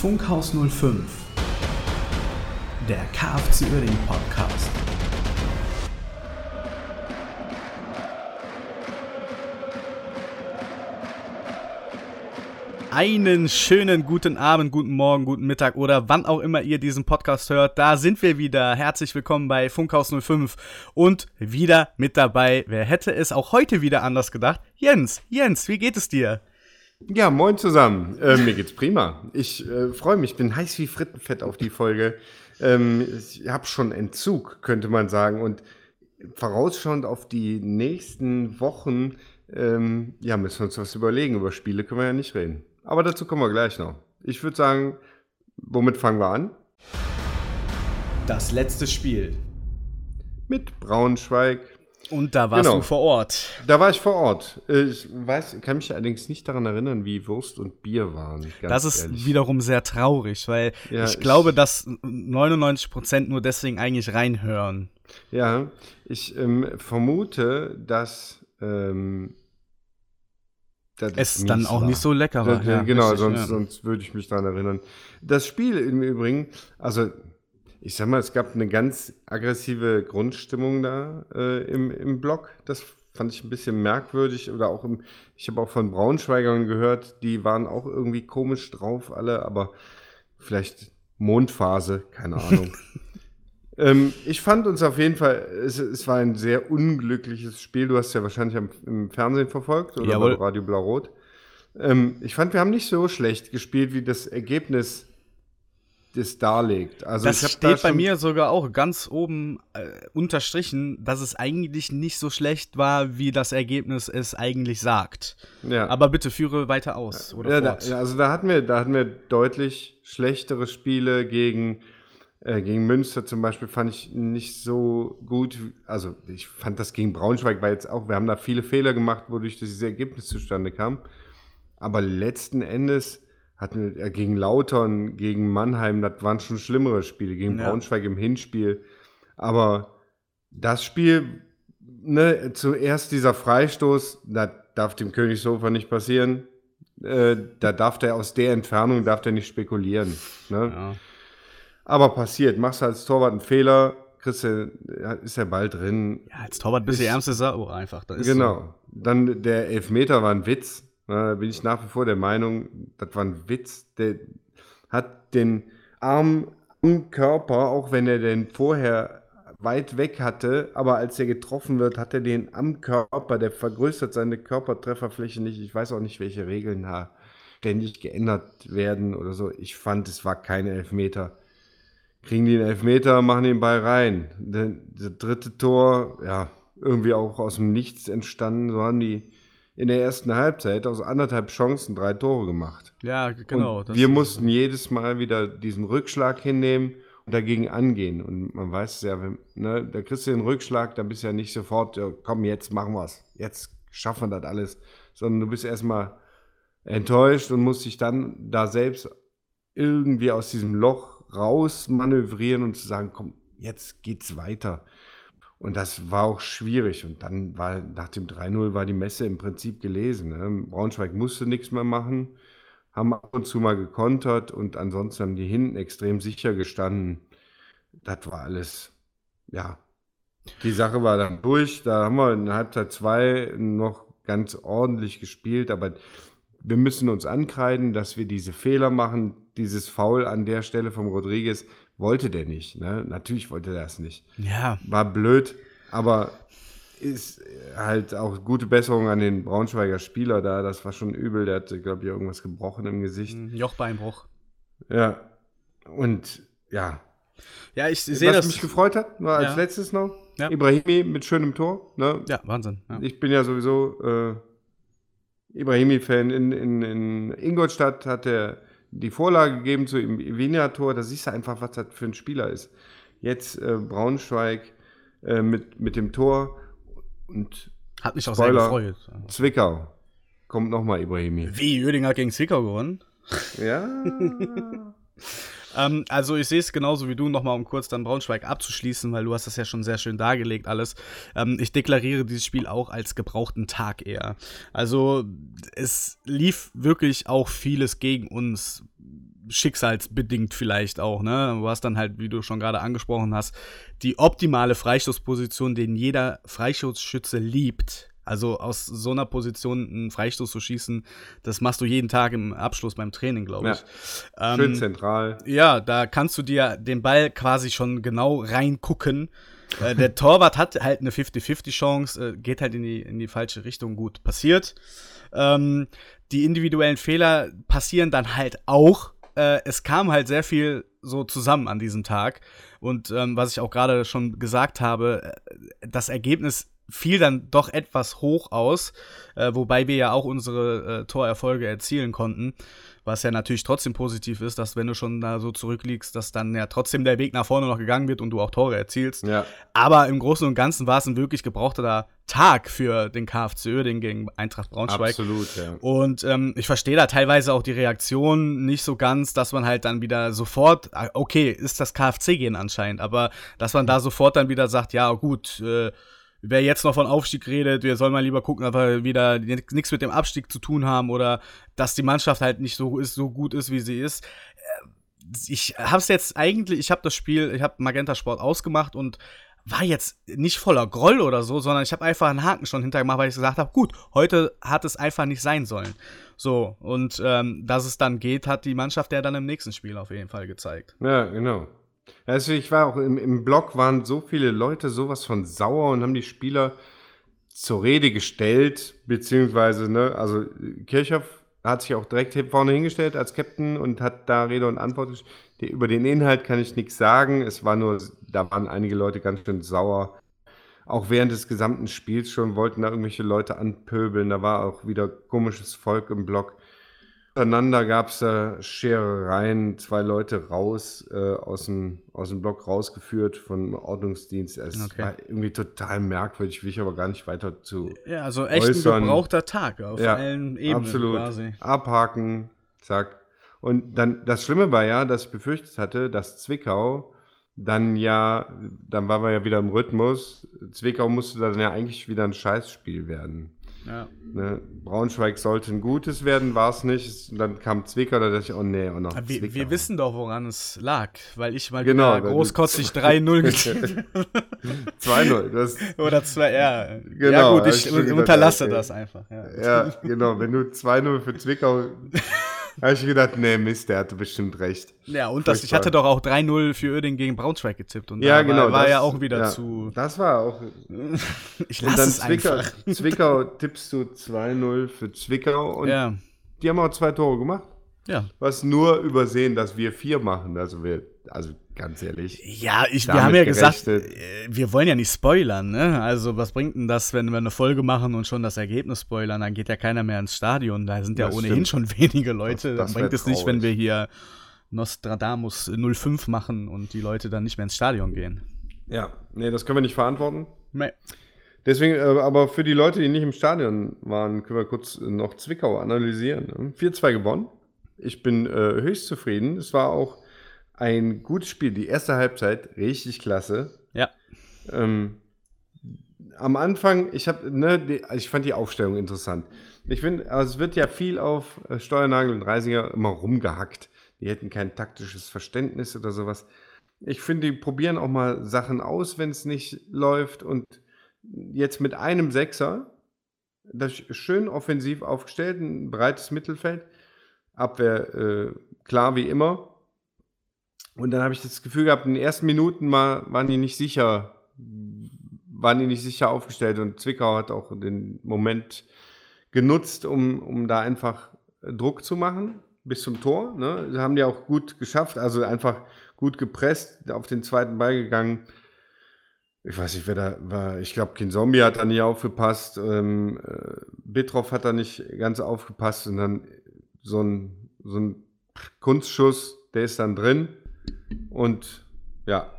Funkhaus 05, der KFC Uerdingen Podcast. Einen schönen guten Abend, guten Morgen, guten Mittag oder wann auch immer ihr diesen Podcast hört. Da sind wir wieder. Herzlich willkommen bei Funkhaus 05 und wieder mit dabei. Wer hätte es auch heute wieder anders gedacht? Jens, Jens, wie geht es dir? Ja, moin zusammen. Äh, mir geht's prima. Ich äh, freue mich, bin heiß wie Frittenfett auf die Folge. Ähm, ich habe schon Entzug, könnte man sagen. Und vorausschauend auf die nächsten Wochen, ähm, ja, müssen wir uns was überlegen. Über Spiele können wir ja nicht reden. Aber dazu kommen wir gleich noch. Ich würde sagen, womit fangen wir an? Das letzte Spiel. Mit Braunschweig. Und da warst Genau. du vor Ort. Da war ich vor Ort. Ich weiß, kann mich allerdings nicht daran erinnern, wie Wurst und Bier waren. Das ist ehrlich. wiederum sehr traurig, weil Ja, ich ich- glaube, dass 99% nur deswegen eigentlich reinhören. Ja, ich ähm, vermute, dass ähm, dass Es dann auch war. nicht so lecker war. Ja, Ja, genau, richtig, sonst, ja. sonst würde ich mich daran erinnern. Das Spiel im Übrigen, also ich sag mal, es gab eine ganz aggressive Grundstimmung da äh, im, im Block. Das fand ich ein bisschen merkwürdig. Oder auch im, ich habe auch von Braunschweigern gehört, die waren auch irgendwie komisch drauf, alle, aber vielleicht Mondphase, keine Ahnung. ähm, ich fand uns auf jeden Fall, es, es war ein sehr unglückliches Spiel. Du hast ja wahrscheinlich am, im Fernsehen verfolgt oder Jawohl. Radio Blau-Rot. Ähm, ich fand, wir haben nicht so schlecht gespielt, wie das Ergebnis das darlegt. Also Das steht da bei mir sogar auch ganz oben äh, unterstrichen, dass es eigentlich nicht so schlecht war, wie das Ergebnis es eigentlich sagt. Ja. Aber bitte führe weiter aus. Ja, da, ja, also da hatten wir, da hatten wir deutlich schlechtere Spiele gegen, äh, gegen Münster zum Beispiel fand ich nicht so gut. Also ich fand das gegen Braunschweig war jetzt auch, wir haben da viele Fehler gemacht, wodurch dieses Ergebnis zustande kam. Aber letzten Endes hatten äh, gegen Lautern, gegen Mannheim, das waren schon schlimmere Spiele, gegen Ja. Braunschweig im Hinspiel. Aber das Spiel, ne, zuerst dieser Freistoß, das darf dem Königshofer nicht passieren. Äh, da darf der aus der Entfernung darf der nicht spekulieren. Ne? ja. Aber passiert, machst du als Torwart einen Fehler, kriegst du, ja, ist der Ball drin. ja, als Torwart bist du Ist- ärmste Sau einfach. Das ist Genau. Dann der Elfmeter war ein Witz. Da bin ich nach wie vor der Meinung, das war ein Witz. Der hat den Arm am Körper, auch wenn er den vorher weit weg hatte, aber als er getroffen wird, hat er den am Körper, der vergrößert seine Körpertrefferfläche nicht. Ich weiß auch nicht, welche Regeln da ständig geändert werden oder so. Ich fand, es war kein Elfmeter. Kriegen die einen Elfmeter, machen den Ball rein. Das dritte Tor, ja, irgendwie auch aus dem Nichts entstanden. So haben die in der ersten Halbzeit aus anderthalb Chancen drei Tore gemacht. Ja, genau. Wir mussten jedes Mal wieder diesen Rückschlag hinnehmen und dagegen angehen. Und man weiß es ja, wenn, ne, da kriegst du den Rückschlag, da bist du ja nicht sofort, ja, komm, jetzt machen wir's. Jetzt schaffen wir das alles. Sondern du bist erstmal enttäuscht und musst dich dann da selbst irgendwie aus diesem Loch raus manövrieren und zu sagen, komm, jetzt geht's weiter. Und das war auch schwierig. Und dann war nach dem 3-0 war die Messe im Prinzip gelesen. Ne? Braunschweig musste nichts mehr machen, haben ab und zu mal gekontert und ansonsten haben die hinten extrem sicher gestanden. Das war alles, ja. Die Sache war dann durch. Da haben wir in Halbzeit 2 noch ganz ordentlich gespielt, aber wir müssen uns ankreiden, dass wir diese Fehler machen. Dieses Foul an der Stelle vom Rodriguez wollte der nicht. Ne? Natürlich wollte er das nicht Ja, war blöd, aber ist halt auch gute Besserung an den Braunschweiger Spieler da. Das war schon übel. Der hatte, glaube ich, irgendwas gebrochen im Gesicht. Jochbeinbruch. Ja. Und ja. Ja, ich sehe Was das. mich gefreut hat, nur als Ja. letztes noch, Ja. Ibrahimi mit schönem Tor. Ne? ja, Wahnsinn. Ja. Ich bin ja sowieso äh, Ibrahimi-Fan. In, in, in Ingolstadt hat er die Vorlage gegeben zu dem Ivinia-Tor. Da siehst du einfach, was das für ein Spieler ist. Jetzt äh, Braunschweig äh, mit, mit dem Tor und Hat mich auch sehr gefreut. Zwickau. Kommt nochmal Ibrahimi. Wie, Uerdingen hat gegen Zwickau gewonnen? Ja. Ähm, also ich sehe es genauso wie du, nochmal um kurz dann Braunschweig abzuschließen, weil du hast das ja schon sehr schön dargelegt alles. Ähm, ich deklariere dieses Spiel auch als gebrauchten Tag eher. Also es lief wirklich auch vieles gegen uns. schicksalsbedingt vielleicht auch, ne? Du hast dann halt, wie du schon gerade angesprochen hast, die optimale Freistoßposition, den jeder Freistoßschütze liebt. Also aus so einer Position einen Freistoß zu schießen, das machst du jeden Tag im Abschluss beim Training, glaube ich. Ja, schön ähm, zentral. Ja, da kannst du dir den Ball quasi schon genau reingucken. äh, der Torwart hat halt eine 50-50-Chance, äh, geht halt in die, in die falsche Richtung, gut passiert. Ähm, die individuellen Fehler passieren dann halt auch. Äh, es kam halt sehr viel so zusammen an diesem Tag. Und ähm, was ich auch gerade schon gesagt habe, äh, das Ergebnis fiel dann doch etwas hoch aus, äh, wobei wir ja auch unsere äh, Torerfolge erzielen konnten. Was ja natürlich trotzdem positiv ist, dass wenn du schon da so zurückliegst, dass dann ja trotzdem der Weg nach vorne noch gegangen wird und du auch Tore erzielst. Ja. Aber im Großen und Ganzen war es ein wirklich gebrauchter Tag für den KFC Uerdingen gegen Eintracht Braunschweig. Absolut, ja. Und ähm, ich verstehe da teilweise auch die Reaktion nicht so ganz, dass man halt dann wieder sofort, ah, okay, ist das KFC-Gehen anscheinend, aber dass man da sofort dann wieder sagt, ja gut, äh, wer jetzt noch von Aufstieg redet, wir sollen mal lieber gucken, dass wir wieder nichts mit dem Abstieg zu tun haben oder dass die Mannschaft halt nicht so ist, so gut ist, wie sie ist. Äh, ich habe es jetzt eigentlich, ich habe das Spiel, ich habe Magenta Sport ausgemacht und war jetzt nicht voller Groll oder so, sondern ich habe einfach einen Haken schon hintergemacht, weil ich gesagt habe, gut, heute hat es einfach nicht sein sollen. So, und ähm, dass es dann geht, hat die Mannschaft ja dann im nächsten Spiel auf jeden Fall gezeigt. Ja, genau. Also ich war auch im, im Blog, waren so viele Leute sowas von sauer und haben die Spieler zur Rede gestellt, beziehungsweise, ne, also Kirchhoff hat sich auch direkt vorne hingestellt als Captain und hat da Rede und Antwort. Über den Inhalt kann ich nichts sagen. Es war nur, da waren einige Leute ganz schön sauer. Auch während des gesamten Spiels schon wollten da irgendwelche Leute anpöbeln. Da war auch wieder komisches Volk im Block. Untereinander gab es da Scherereien, zwei Leute raus, äh, aus, dem, aus dem Block rausgeführt vom Ordnungsdienst. Es okay. war irgendwie total merkwürdig, will ich aber gar nicht weiter zu. Ja, also echt äußern. ein gebrauchter Tag auf ja, allen Ebenen absolut. quasi. Abhaken, zack. Und dann, das Schlimme war ja, dass ich befürchtet hatte, dass Zwickau dann ja, dann waren wir ja wieder im Rhythmus. Zwickau musste dann ja eigentlich wieder ein Scheißspiel werden. Ja. Ne? Braunschweig sollte ein gutes werden, war es nicht. Dann kam Zwickau, da dachte ich, oh nee, oh noch. Wir, wir, wissen doch, woran es lag, weil ich mal genau, großkotzig 3-0 gegeben 2-0. Oder 2, ja. Genau, ja gut, ich, ich unterlasse gedacht, das einfach. Ja. ja, genau. Wenn du 2-0 für Zwickau habe ich gedacht, nee, Mist, der hatte bestimmt recht. Ja, und das, ich hatte doch auch 3-0 für Öding gegen Braunschweig getippt. Und ja, genau. War, war das, ja auch wieder ja, zu. Das war auch. ich lasse es Zwickau, einfach. Zwickau tippst du 2-0 für Zwickau und ja. die haben auch zwei Tore gemacht. Ja. Was nur übersehen, dass wir vier machen. Also wir, also ganz ehrlich. Ja, ich, wir haben ja gerechnet. gesagt, äh, wir wollen ja nicht spoilern, ne? Also, was bringt denn das, wenn wir eine Folge machen und schon das Ergebnis spoilern? Dann geht ja keiner mehr ins Stadion. Da sind ja das ohnehin stimmt. schon wenige Leute. Das, das dann bringt es nicht, wenn wir hier Nostradamus 05 machen und die Leute dann nicht mehr ins Stadion gehen. Ja, nee, das können wir nicht verantworten. Nee. Deswegen, äh, aber für die Leute, die nicht im Stadion waren, können wir kurz noch Zwickau analysieren. 4-2 gewonnen. Ich bin äh, höchst zufrieden. Es war auch ein gutes Spiel. Die erste Halbzeit richtig klasse. Ja. Ähm, am Anfang, ich habe, ne, die, ich fand die Aufstellung interessant. Ich finde, also es wird ja viel auf äh, Steuernagel und Reisinger immer rumgehackt. Die hätten kein taktisches Verständnis oder sowas. Ich finde, die probieren auch mal Sachen aus, wenn es nicht läuft. Und jetzt mit einem Sechser, das schön offensiv aufgestellt, ein breites Mittelfeld, Abwehr äh, klar wie immer. Und dann habe ich das Gefühl gehabt, in den ersten Minuten war, waren die nicht sicher, waren die nicht sicher aufgestellt und Zwickau hat auch den Moment genutzt, um, um da einfach Druck zu machen bis zum Tor. Ne? Das haben die auch gut geschafft, also einfach gut gepresst, auf den zweiten Ball gegangen. Ich weiß nicht, wer da war. Ich glaube, Zombie hat da nicht aufgepasst. Ähm, äh, Bitroff hat da nicht ganz aufgepasst und dann so ein, so ein Kunstschuss, der ist dann drin. Und ja,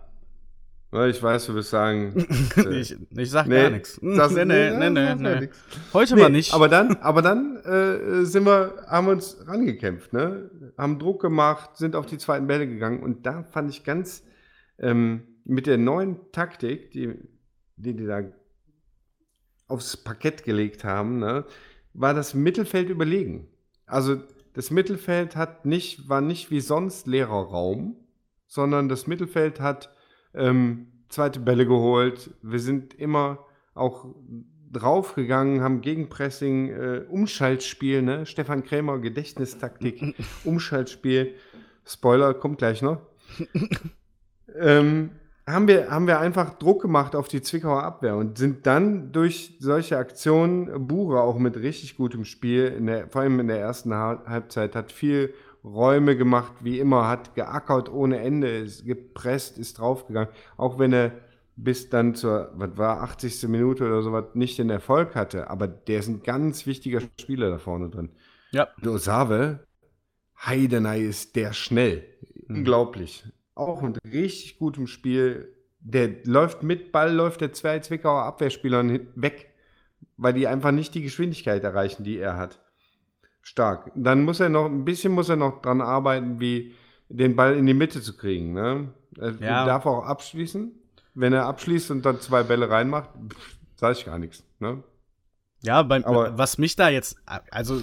ich weiß, du wirst sagen. ich, ich sag nee, gar nichts. Nee, nee, nee, nee, nee. Heute nee, mal nicht. Aber dann, aber dann äh, sind wir, haben wir uns rangekämpft, ne? Haben Druck gemacht, sind auf die zweiten Bälle gegangen und da fand ich ganz ähm, mit der neuen Taktik, die, die die da aufs Parkett gelegt haben, ne, war das Mittelfeld überlegen. Also das Mittelfeld hat nicht, war nicht wie sonst leerer Raum, sondern das Mittelfeld hat ähm, zweite Bälle geholt. Wir sind immer auch draufgegangen, haben Gegenpressing, äh, Umschaltspiel, ne? Stefan Krämer, Gedächtnistaktik, Umschaltspiel. Spoiler, kommt gleich noch. ähm, haben wir, haben wir einfach Druck gemacht auf die Zwickauer Abwehr und sind dann durch solche Aktionen, Bure auch mit richtig gutem Spiel, der, vor allem in der ersten Halbzeit, hat viel Räume gemacht, wie immer, hat geackert ohne Ende, ist gepresst, ist draufgegangen, auch wenn er bis dann zur, was war, 80. Minute oder sowas nicht den Erfolg hatte, aber der ist ein ganz wichtiger Spieler da vorne drin. Ja. Osave, Heidenei ist der schnell. Mhm. Unglaublich auch mit richtig gutem Spiel. Der läuft mit Ball, läuft der zwei Zwickauer Abwehrspielern weg, weil die einfach nicht die Geschwindigkeit erreichen, die er hat. Stark. Dann muss er noch, ein bisschen muss er noch dran arbeiten, wie den Ball in die Mitte zu kriegen. Ne? Er ja. darf auch abschließen. Wenn er abschließt und dann zwei Bälle reinmacht, sage ich gar nichts. Ne? Ja, aber was mich da jetzt, also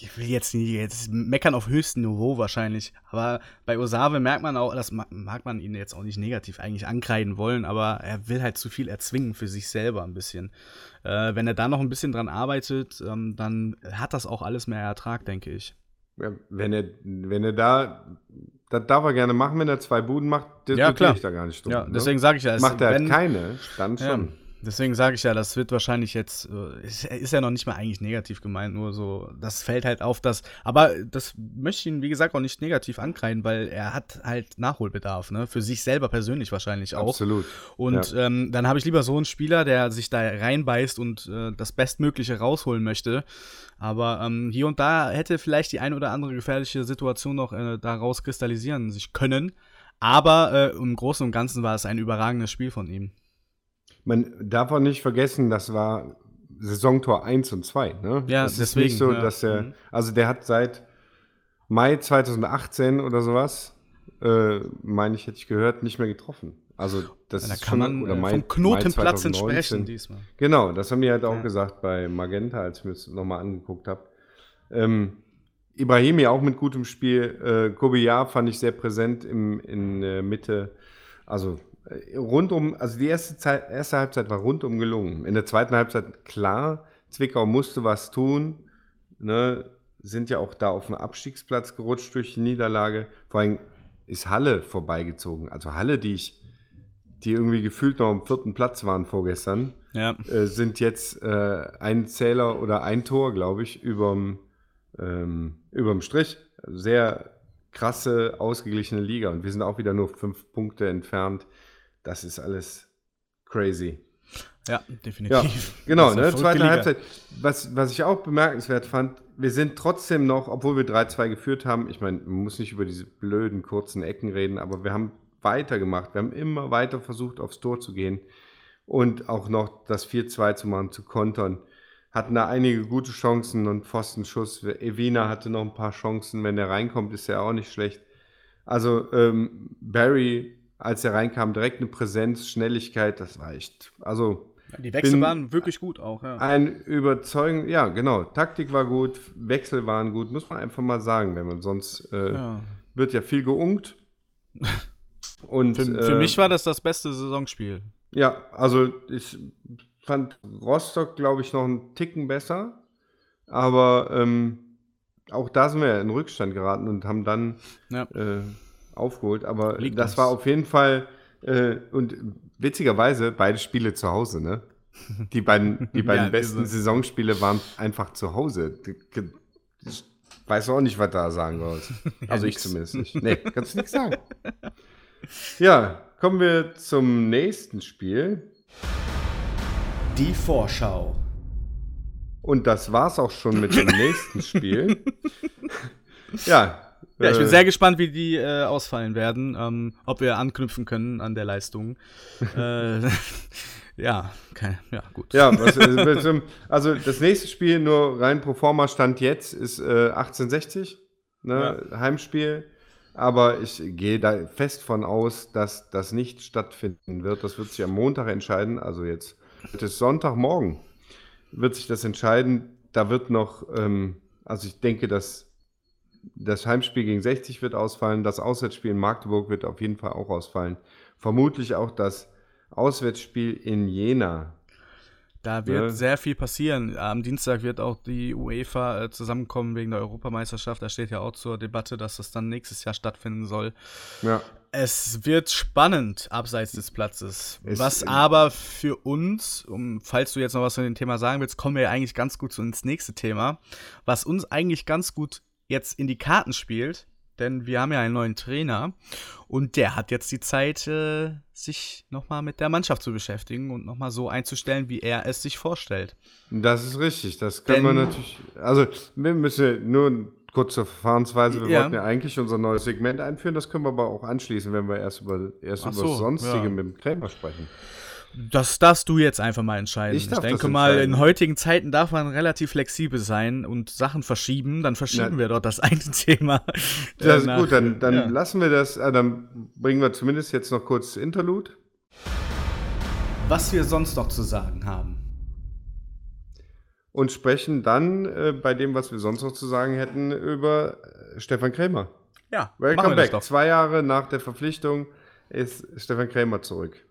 ich will jetzt nicht jetzt meckern auf höchstem Niveau wahrscheinlich, aber bei Osave merkt man auch, das mag man ihn jetzt auch nicht negativ eigentlich ankreiden wollen, aber er will halt zu viel erzwingen für sich selber ein bisschen. Äh, wenn er da noch ein bisschen dran arbeitet, ähm, dann hat das auch alles mehr Ertrag, denke ich. Ja, wenn er, wenn er da, das darf er gerne machen, wenn er zwei Buden macht, das ja, klar. ich da gar nicht dumm. Ja, ne? deswegen sage ich ja. Macht er halt keine, dann schon. Ja. Deswegen sage ich ja, das wird wahrscheinlich jetzt, äh, ist, ist, ja noch nicht mal eigentlich negativ gemeint, nur so, das fällt halt auf, dass, aber das möchte ich ihn, wie gesagt, auch nicht negativ ankreiden, weil er hat halt Nachholbedarf, ne, für sich selber persönlich wahrscheinlich auch. Absolut. Und ja. ähm, dann habe ich lieber so einen Spieler, der sich da reinbeißt und äh, das Bestmögliche rausholen möchte. Aber ähm, hier und da hätte vielleicht die ein oder andere gefährliche Situation noch äh, daraus kristallisieren sich können. Aber äh, im Großen und Ganzen war es ein überragendes Spiel von ihm man darf auch nicht vergessen, das war Saisontor 1 und 2. Ne? Ja, das deswegen, ist nicht so, ja. dass er, mhm. also der hat seit Mai 2018 oder sowas, äh, meine ich, hätte ich gehört, nicht mehr getroffen. Also das da ist kann schon, man oder äh, Mai, vom Knotenplatz entsprechen diesmal. Genau, das haben die halt auch ja. gesagt bei Magenta, als ich mir das nochmal angeguckt habe. Ähm, Ibrahimi auch mit gutem Spiel. Äh, Kobiar fand ich sehr präsent im, in äh, Mitte. Also rundum, also die erste, Zeit, erste Halbzeit war rundum gelungen. In der zweiten Halbzeit, klar, Zwickau musste was tun. Ne, sind ja auch da auf den Abstiegsplatz gerutscht durch die Niederlage. Vor allem ist Halle vorbeigezogen. Also Halle, die ich, die irgendwie gefühlt noch am vierten Platz waren vorgestern, ja. äh, sind jetzt äh, ein Zähler oder ein Tor, glaube ich, überm, ähm, überm Strich. Sehr krasse, ausgeglichene Liga. Und wir sind auch wieder nur fünf Punkte entfernt das ist alles crazy. Ja, definitiv. Ja, genau, ne? zweite Liga. Halbzeit. Was, was ich auch bemerkenswert fand, wir sind trotzdem noch, obwohl wir 3-2 geführt haben, ich meine, man muss nicht über diese blöden, kurzen Ecken reden, aber wir haben weitergemacht. Wir haben immer weiter versucht, aufs Tor zu gehen und auch noch das 4-2 zu machen, zu kontern. Hatten da einige gute Chancen und Pfostenschuss. Evina hatte noch ein paar Chancen. Wenn er reinkommt, ist er auch nicht schlecht. Also ähm, Barry als er reinkam, direkt eine Präsenz, Schnelligkeit, das war echt. Also. Die Wechsel waren wirklich gut auch, ja. Ein überzeugend, ja, genau. Taktik war gut, Wechsel waren gut, muss man einfach mal sagen, wenn man sonst äh, ja. wird ja viel geungt. Und, für, für äh, mich war das das beste Saisonspiel. Ja, also ich fand Rostock, glaube ich, noch einen Ticken besser. Aber ähm, auch da sind wir ja in Rückstand geraten und haben dann ja. äh, aufgeholt, aber Liegt das, das war auf jeden Fall äh, und witzigerweise beide Spiele zu Hause, ne? Die beiden, die beiden ja, besten Saisonspiele waren einfach zu Hause. Ich weiß auch nicht, was da sagen sollst. Also ich zumindest nicht. Nee, kannst du nichts sagen. Ja, kommen wir zum nächsten Spiel. Die Vorschau. Und das war's auch schon mit dem nächsten Spiel. ja, ja, ich bin äh. sehr gespannt, wie die äh, ausfallen werden, ähm, ob wir anknüpfen können an der Leistung. äh, ja, okay, ja, gut. Ja, was, äh, also das nächste Spiel, nur rein pro forma Stand jetzt, ist äh, 1860, ne, ja. Heimspiel. Aber ich gehe da fest von aus, dass das nicht stattfinden wird. Das wird sich am Montag entscheiden. Also jetzt, heute ist Sonntagmorgen, wird sich das entscheiden. Da wird noch, ähm, also ich denke, dass das Heimspiel gegen 60 wird ausfallen, das Auswärtsspiel in Magdeburg wird auf jeden Fall auch ausfallen. Vermutlich auch das Auswärtsspiel in Jena. Da wird ja. sehr viel passieren. Am Dienstag wird auch die UEFA äh, zusammenkommen wegen der Europameisterschaft. Da steht ja auch zur Debatte, dass das dann nächstes Jahr stattfinden soll. Ja. Es wird spannend abseits des Platzes. Es was aber für uns, um, falls du jetzt noch was zu dem Thema sagen willst, kommen wir ja eigentlich ganz gut ins nächste Thema. Was uns eigentlich ganz gut jetzt in die Karten spielt, denn wir haben ja einen neuen Trainer und der hat jetzt die Zeit, äh, sich nochmal mit der Mannschaft zu beschäftigen und nochmal so einzustellen, wie er es sich vorstellt. Das ist richtig, das können wir natürlich, also wir müssen nur kurz zur Verfahrensweise, wir ja. wollten ja eigentlich unser neues Segment einführen, das können wir aber auch anschließen, wenn wir erst über, erst über so, das Sonstige ja. mit dem Krämer sprechen. Das darfst du jetzt einfach mal entscheiden. Ich, ich denke mal, in heutigen Zeiten darf man relativ flexibel sein und Sachen verschieben. Dann verschieben ja. wir dort das eine Thema. Das ist gut, dann, dann ja. lassen wir das, äh, dann bringen wir zumindest jetzt noch kurz Interlude. Was wir sonst noch zu sagen haben. Und sprechen dann äh, bei dem, was wir sonst noch zu sagen hätten, über äh, Stefan Krämer. Ja, welcome back. Zwei Jahre nach der Verpflichtung ist Stefan Krämer zurück.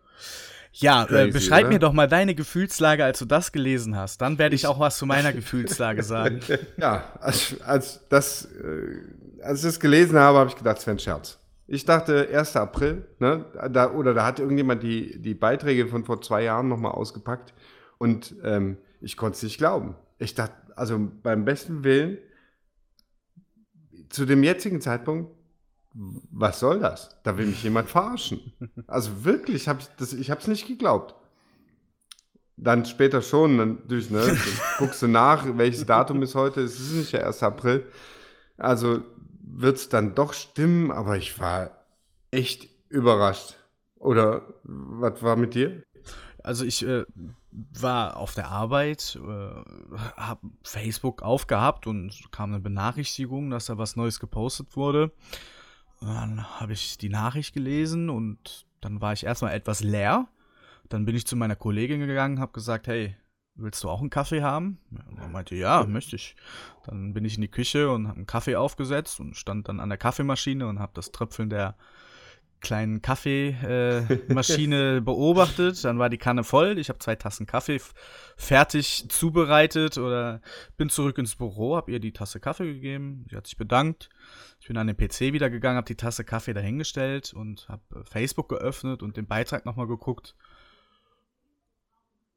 Ja, äh, Crazy, äh, beschreib oder? mir doch mal deine Gefühlslage, als du das gelesen hast. Dann werde ich auch was zu meiner Gefühlslage sagen. Ja, als, als, das, äh, als ich das gelesen habe, habe ich gedacht, es wäre ein Scherz. Ich dachte 1. April, ne? Da, oder da hat irgendjemand die, die Beiträge von vor zwei Jahren nochmal ausgepackt und ähm, ich konnte es nicht glauben. Ich dachte, also beim besten Willen, zu dem jetzigen Zeitpunkt was soll das? Da will mich jemand verarschen. Also wirklich, hab ich, ich habe es nicht geglaubt. Dann später schon, natürlich, ne, guckst du nach, welches Datum ist heute, es ist nicht der 1. April. Also wird es dann doch stimmen, aber ich war echt überrascht. Oder was war mit dir? Also ich äh, war auf der Arbeit, äh, habe Facebook aufgehabt und kam eine Benachrichtigung, dass da was Neues gepostet wurde. Dann habe ich die Nachricht gelesen und dann war ich erstmal etwas leer. Dann bin ich zu meiner Kollegin gegangen, habe gesagt, hey, willst du auch einen Kaffee haben? Und er meinte, ja, möchte ich. Dann bin ich in die Küche und habe einen Kaffee aufgesetzt und stand dann an der Kaffeemaschine und habe das Tröpfeln der kleinen Kaffeemaschine äh, beobachtet. Dann war die Kanne voll. Ich habe zwei Tassen Kaffee fertig zubereitet oder bin zurück ins Büro, habe ihr die Tasse Kaffee gegeben. Sie hat sich bedankt. Ich bin an den PC wieder gegangen, habe die Tasse Kaffee dahingestellt und habe äh, Facebook geöffnet und den Beitrag nochmal geguckt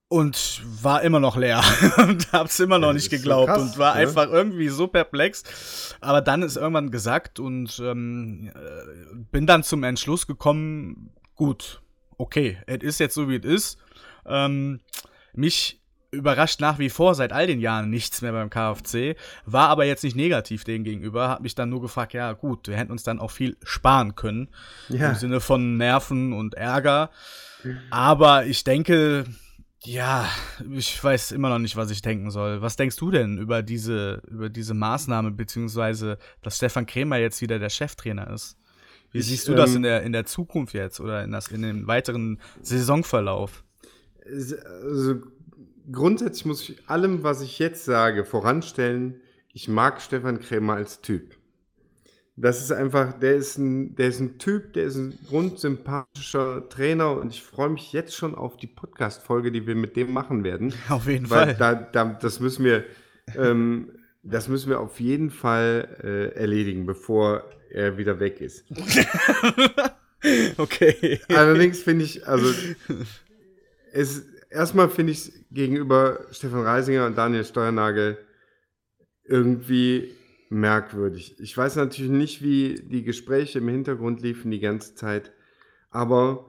und war immer noch leer und hab's immer noch nicht geglaubt so krass, und war ne? einfach irgendwie so perplex. Aber dann ist irgendwann gesagt und ähm, äh, bin dann zum Entschluss gekommen, gut, okay, es ist jetzt so wie es ist. Ähm, mich überrascht nach wie vor seit all den Jahren nichts mehr beim KFC, war aber jetzt nicht negativ denen gegenüber, hat mich dann nur gefragt, ja gut, wir hätten uns dann auch viel sparen können, ja. im Sinne von Nerven und Ärger. Aber ich denke, ja, ich weiß immer noch nicht, was ich denken soll. Was denkst du denn über diese, über diese Maßnahme, beziehungsweise, dass Stefan Krämer jetzt wieder der Cheftrainer ist? Wie ich, siehst du ähm, das in der, in der Zukunft jetzt oder in, das, in dem weiteren Saisonverlauf? Also, grundsätzlich muss ich allem, was ich jetzt sage, voranstellen, ich mag Stefan Krämer als Typ. Das ist einfach, der ist ein, der ist ein Typ, der ist ein grundsympathischer Trainer und ich freue mich jetzt schon auf die Podcast-Folge, die wir mit dem machen werden. Auf jeden weil Fall. Da, da, das müssen wir, ähm, das müssen wir auf jeden Fall äh, erledigen, bevor er wieder weg ist. okay. Allerdings finde ich, also es, erstmal finde ich es gegenüber Stefan Reisinger und Daniel Steuernagel irgendwie merkwürdig. Ich weiß natürlich nicht, wie die Gespräche im Hintergrund liefen die ganze Zeit, aber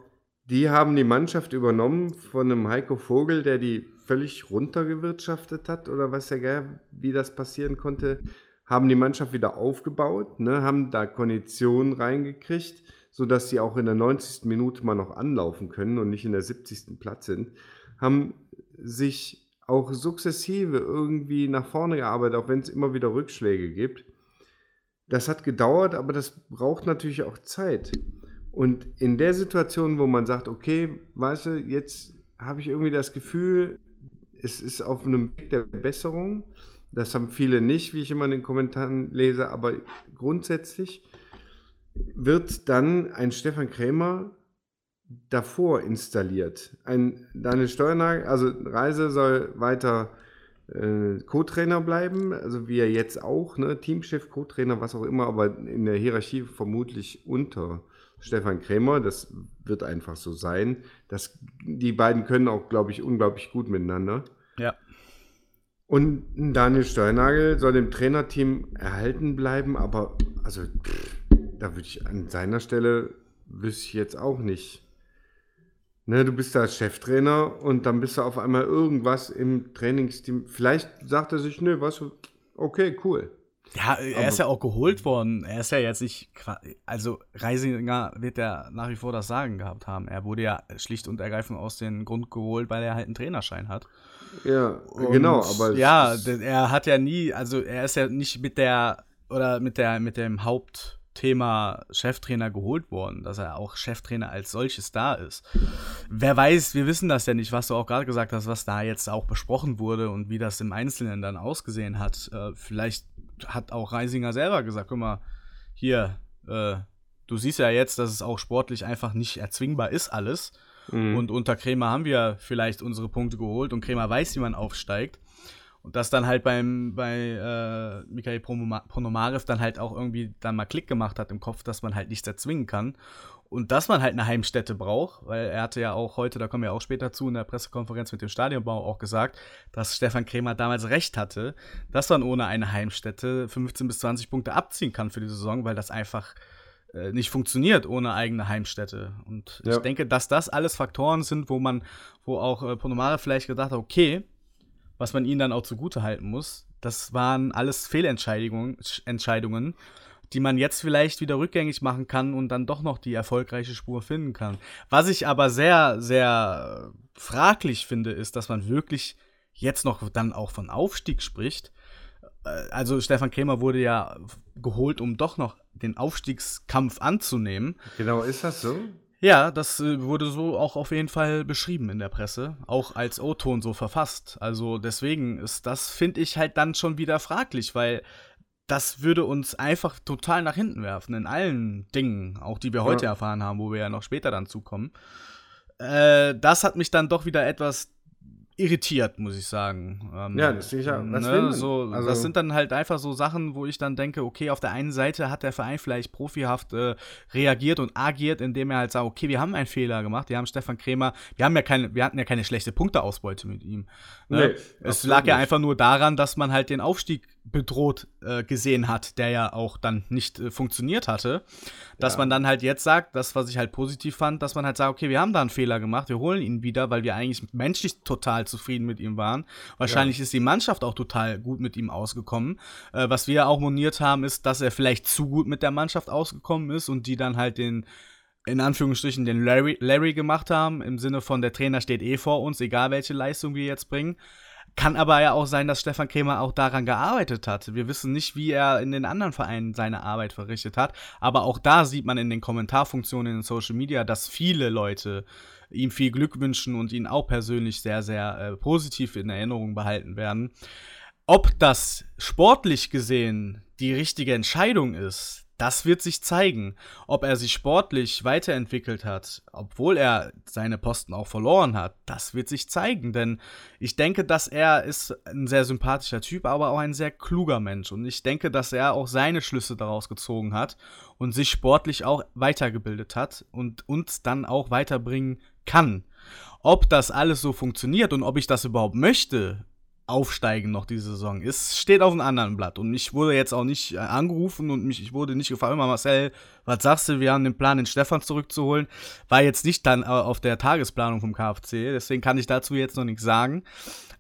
die haben die Mannschaft übernommen von einem Heiko Vogel, der die völlig runtergewirtschaftet hat oder weiß ja gar, wie das passieren konnte, haben die Mannschaft wieder aufgebaut, ne, haben da Konditionen reingekriegt, sodass sie auch in der 90. Minute mal noch anlaufen können und nicht in der 70. Platz sind, haben sich auch sukzessive irgendwie nach vorne gearbeitet, auch wenn es immer wieder Rückschläge gibt. Das hat gedauert, aber das braucht natürlich auch Zeit. Und in der Situation, wo man sagt, okay, weißt du, jetzt habe ich irgendwie das Gefühl, es ist auf einem Weg der Besserung, Das haben viele nicht, wie ich immer in den Kommentaren lese, aber grundsätzlich wird dann ein Stefan Krämer davor installiert. Ein Daniel Steuernagel, also Reise soll weiter äh, Co-Trainer bleiben, also wie er jetzt auch, ne? Teamchef, Co-Trainer, was auch immer, aber in der Hierarchie vermutlich unter Stefan Krämer. Das wird einfach so sein. Das, die beiden können auch, glaube ich, unglaublich gut miteinander. Ja. Und Daniel Steuernagel soll dem Trainerteam erhalten bleiben, aber also pff, da würde ich an seiner Stelle wüsste ich jetzt auch nicht. Ne, du bist da Cheftrainer und dann bist du auf einmal irgendwas im Trainingsteam. Vielleicht sagt er sich, nö, was, okay, cool. Ja, er Aber ist ja auch geholt worden. Er ist ja jetzt nicht, also Reisinger wird ja nach wie vor das Sagen gehabt haben. Er wurde ja schlicht und ergreifend aus dem Grund geholt, weil er halt einen Trainerschein hat. Ja, und genau, aber ja, er hat ja nie, also er ist ja nicht mit der oder mit der mit dem Haupt Thema Cheftrainer geholt worden, dass er auch Cheftrainer als solches da ist. Wer weiß, wir wissen das ja nicht, was du auch gerade gesagt hast, was da jetzt auch besprochen wurde und wie das im Einzelnen dann ausgesehen hat. Äh, vielleicht hat auch Reisinger selber gesagt, guck mal, hier, äh, du siehst ja jetzt, dass es auch sportlich einfach nicht erzwingbar ist alles. Mhm. Und unter Krämer haben wir vielleicht unsere Punkte geholt und Krämer weiß, wie man aufsteigt. Und das dann halt beim, bei äh, Mikhail Ponomarev dann halt auch irgendwie dann mal Klick gemacht hat im Kopf, dass man halt nichts erzwingen kann. Und dass man halt eine Heimstätte braucht, weil er hatte ja auch heute, da kommen wir auch später zu, in der Pressekonferenz mit dem Stadionbau auch gesagt, dass Stefan Krämer damals recht hatte, dass man ohne eine Heimstätte 15 bis 20 Punkte abziehen kann für die Saison, weil das einfach äh, nicht funktioniert ohne eigene Heimstätte. Und ja. ich denke, dass das alles Faktoren sind, wo man, wo auch äh, Ponomare vielleicht gedacht hat, okay, was man ihnen dann auch zugute halten muss. Das waren alles Fehlentscheidungen, Entscheidungen, die man jetzt vielleicht wieder rückgängig machen kann und dann doch noch die erfolgreiche Spur finden kann. Was ich aber sehr, sehr fraglich finde, ist, dass man wirklich jetzt noch dann auch von Aufstieg spricht. Äh, also Stefan Krämer wurde ja geholt, um doch noch den Aufstiegskampf anzunehmen. Genau, ist das so? Ja, das äh, wurde so auch auf jeden Fall beschrieben in der Presse, auch als O-Ton so verfasst. Also deswegen ist das, finde ich, halt dann schon wieder fraglich, weil das würde uns einfach total nach hinten werfen in allen Dingen, auch die wir heute ja. erfahren haben, wo wir ja noch später dann zukommen. Äh, das hat mich dann doch wieder etwas irritiert, muss ich sagen. Ähm, ja, das, ich ja, ne, so, also, das sind dann halt einfach so Sachen, wo ich dann denke, okay, auf der einen Seite hat der Verein vielleicht profihaft äh, reagiert und agiert, indem er halt sagt, okay, wir haben einen Fehler gemacht, wir haben Stefan Krämer, wir haben ja keine, wir hatten ja keine schlechte Punkteausbeute mit ihm. Ne? Nee, es lag ja einfach nur daran, dass man halt den Aufstieg bedroht äh, gesehen hat, der ja auch dann nicht äh, funktioniert hatte, dass ja. man dann halt jetzt sagt, das, was ich halt positiv fand, dass man halt sagt, okay, wir haben da einen Fehler gemacht, wir holen ihn wieder, weil wir eigentlich menschlich total zufrieden mit ihm waren. Wahrscheinlich ja. ist die Mannschaft auch total gut mit ihm ausgekommen. Äh, was wir auch moniert haben, ist, dass er vielleicht zu gut mit der Mannschaft ausgekommen ist und die dann halt den in Anführungsstrichen den Larry, Larry gemacht haben, im Sinne von der Trainer steht eh vor uns, egal welche Leistung wir jetzt bringen. Kann aber ja auch sein, dass Stefan Krämer auch daran gearbeitet hat. Wir wissen nicht, wie er in den anderen Vereinen seine Arbeit verrichtet hat. Aber auch da sieht man in den Kommentarfunktionen in Social Media, dass viele Leute ihm viel Glück wünschen und ihn auch persönlich sehr, sehr äh, positiv in Erinnerung behalten werden. Ob das sportlich gesehen die richtige Entscheidung ist, das wird sich zeigen, ob er sich sportlich weiterentwickelt hat, obwohl er seine Posten auch verloren hat. Das wird sich zeigen, denn ich denke, dass er ist ein sehr sympathischer Typ, aber auch ein sehr kluger Mensch und ich denke, dass er auch seine Schlüsse daraus gezogen hat und sich sportlich auch weitergebildet hat und uns dann auch weiterbringen kann. Ob das alles so funktioniert und ob ich das überhaupt möchte, aufsteigen noch diese Saison ist, steht auf einem anderen Blatt. Und ich wurde jetzt auch nicht äh, angerufen und mich, ich wurde nicht gefragt, immer Marcel, was sagst du, wir haben den Plan, den Stefan zurückzuholen. War jetzt nicht dann äh, auf der Tagesplanung vom KFC, deswegen kann ich dazu jetzt noch nichts sagen.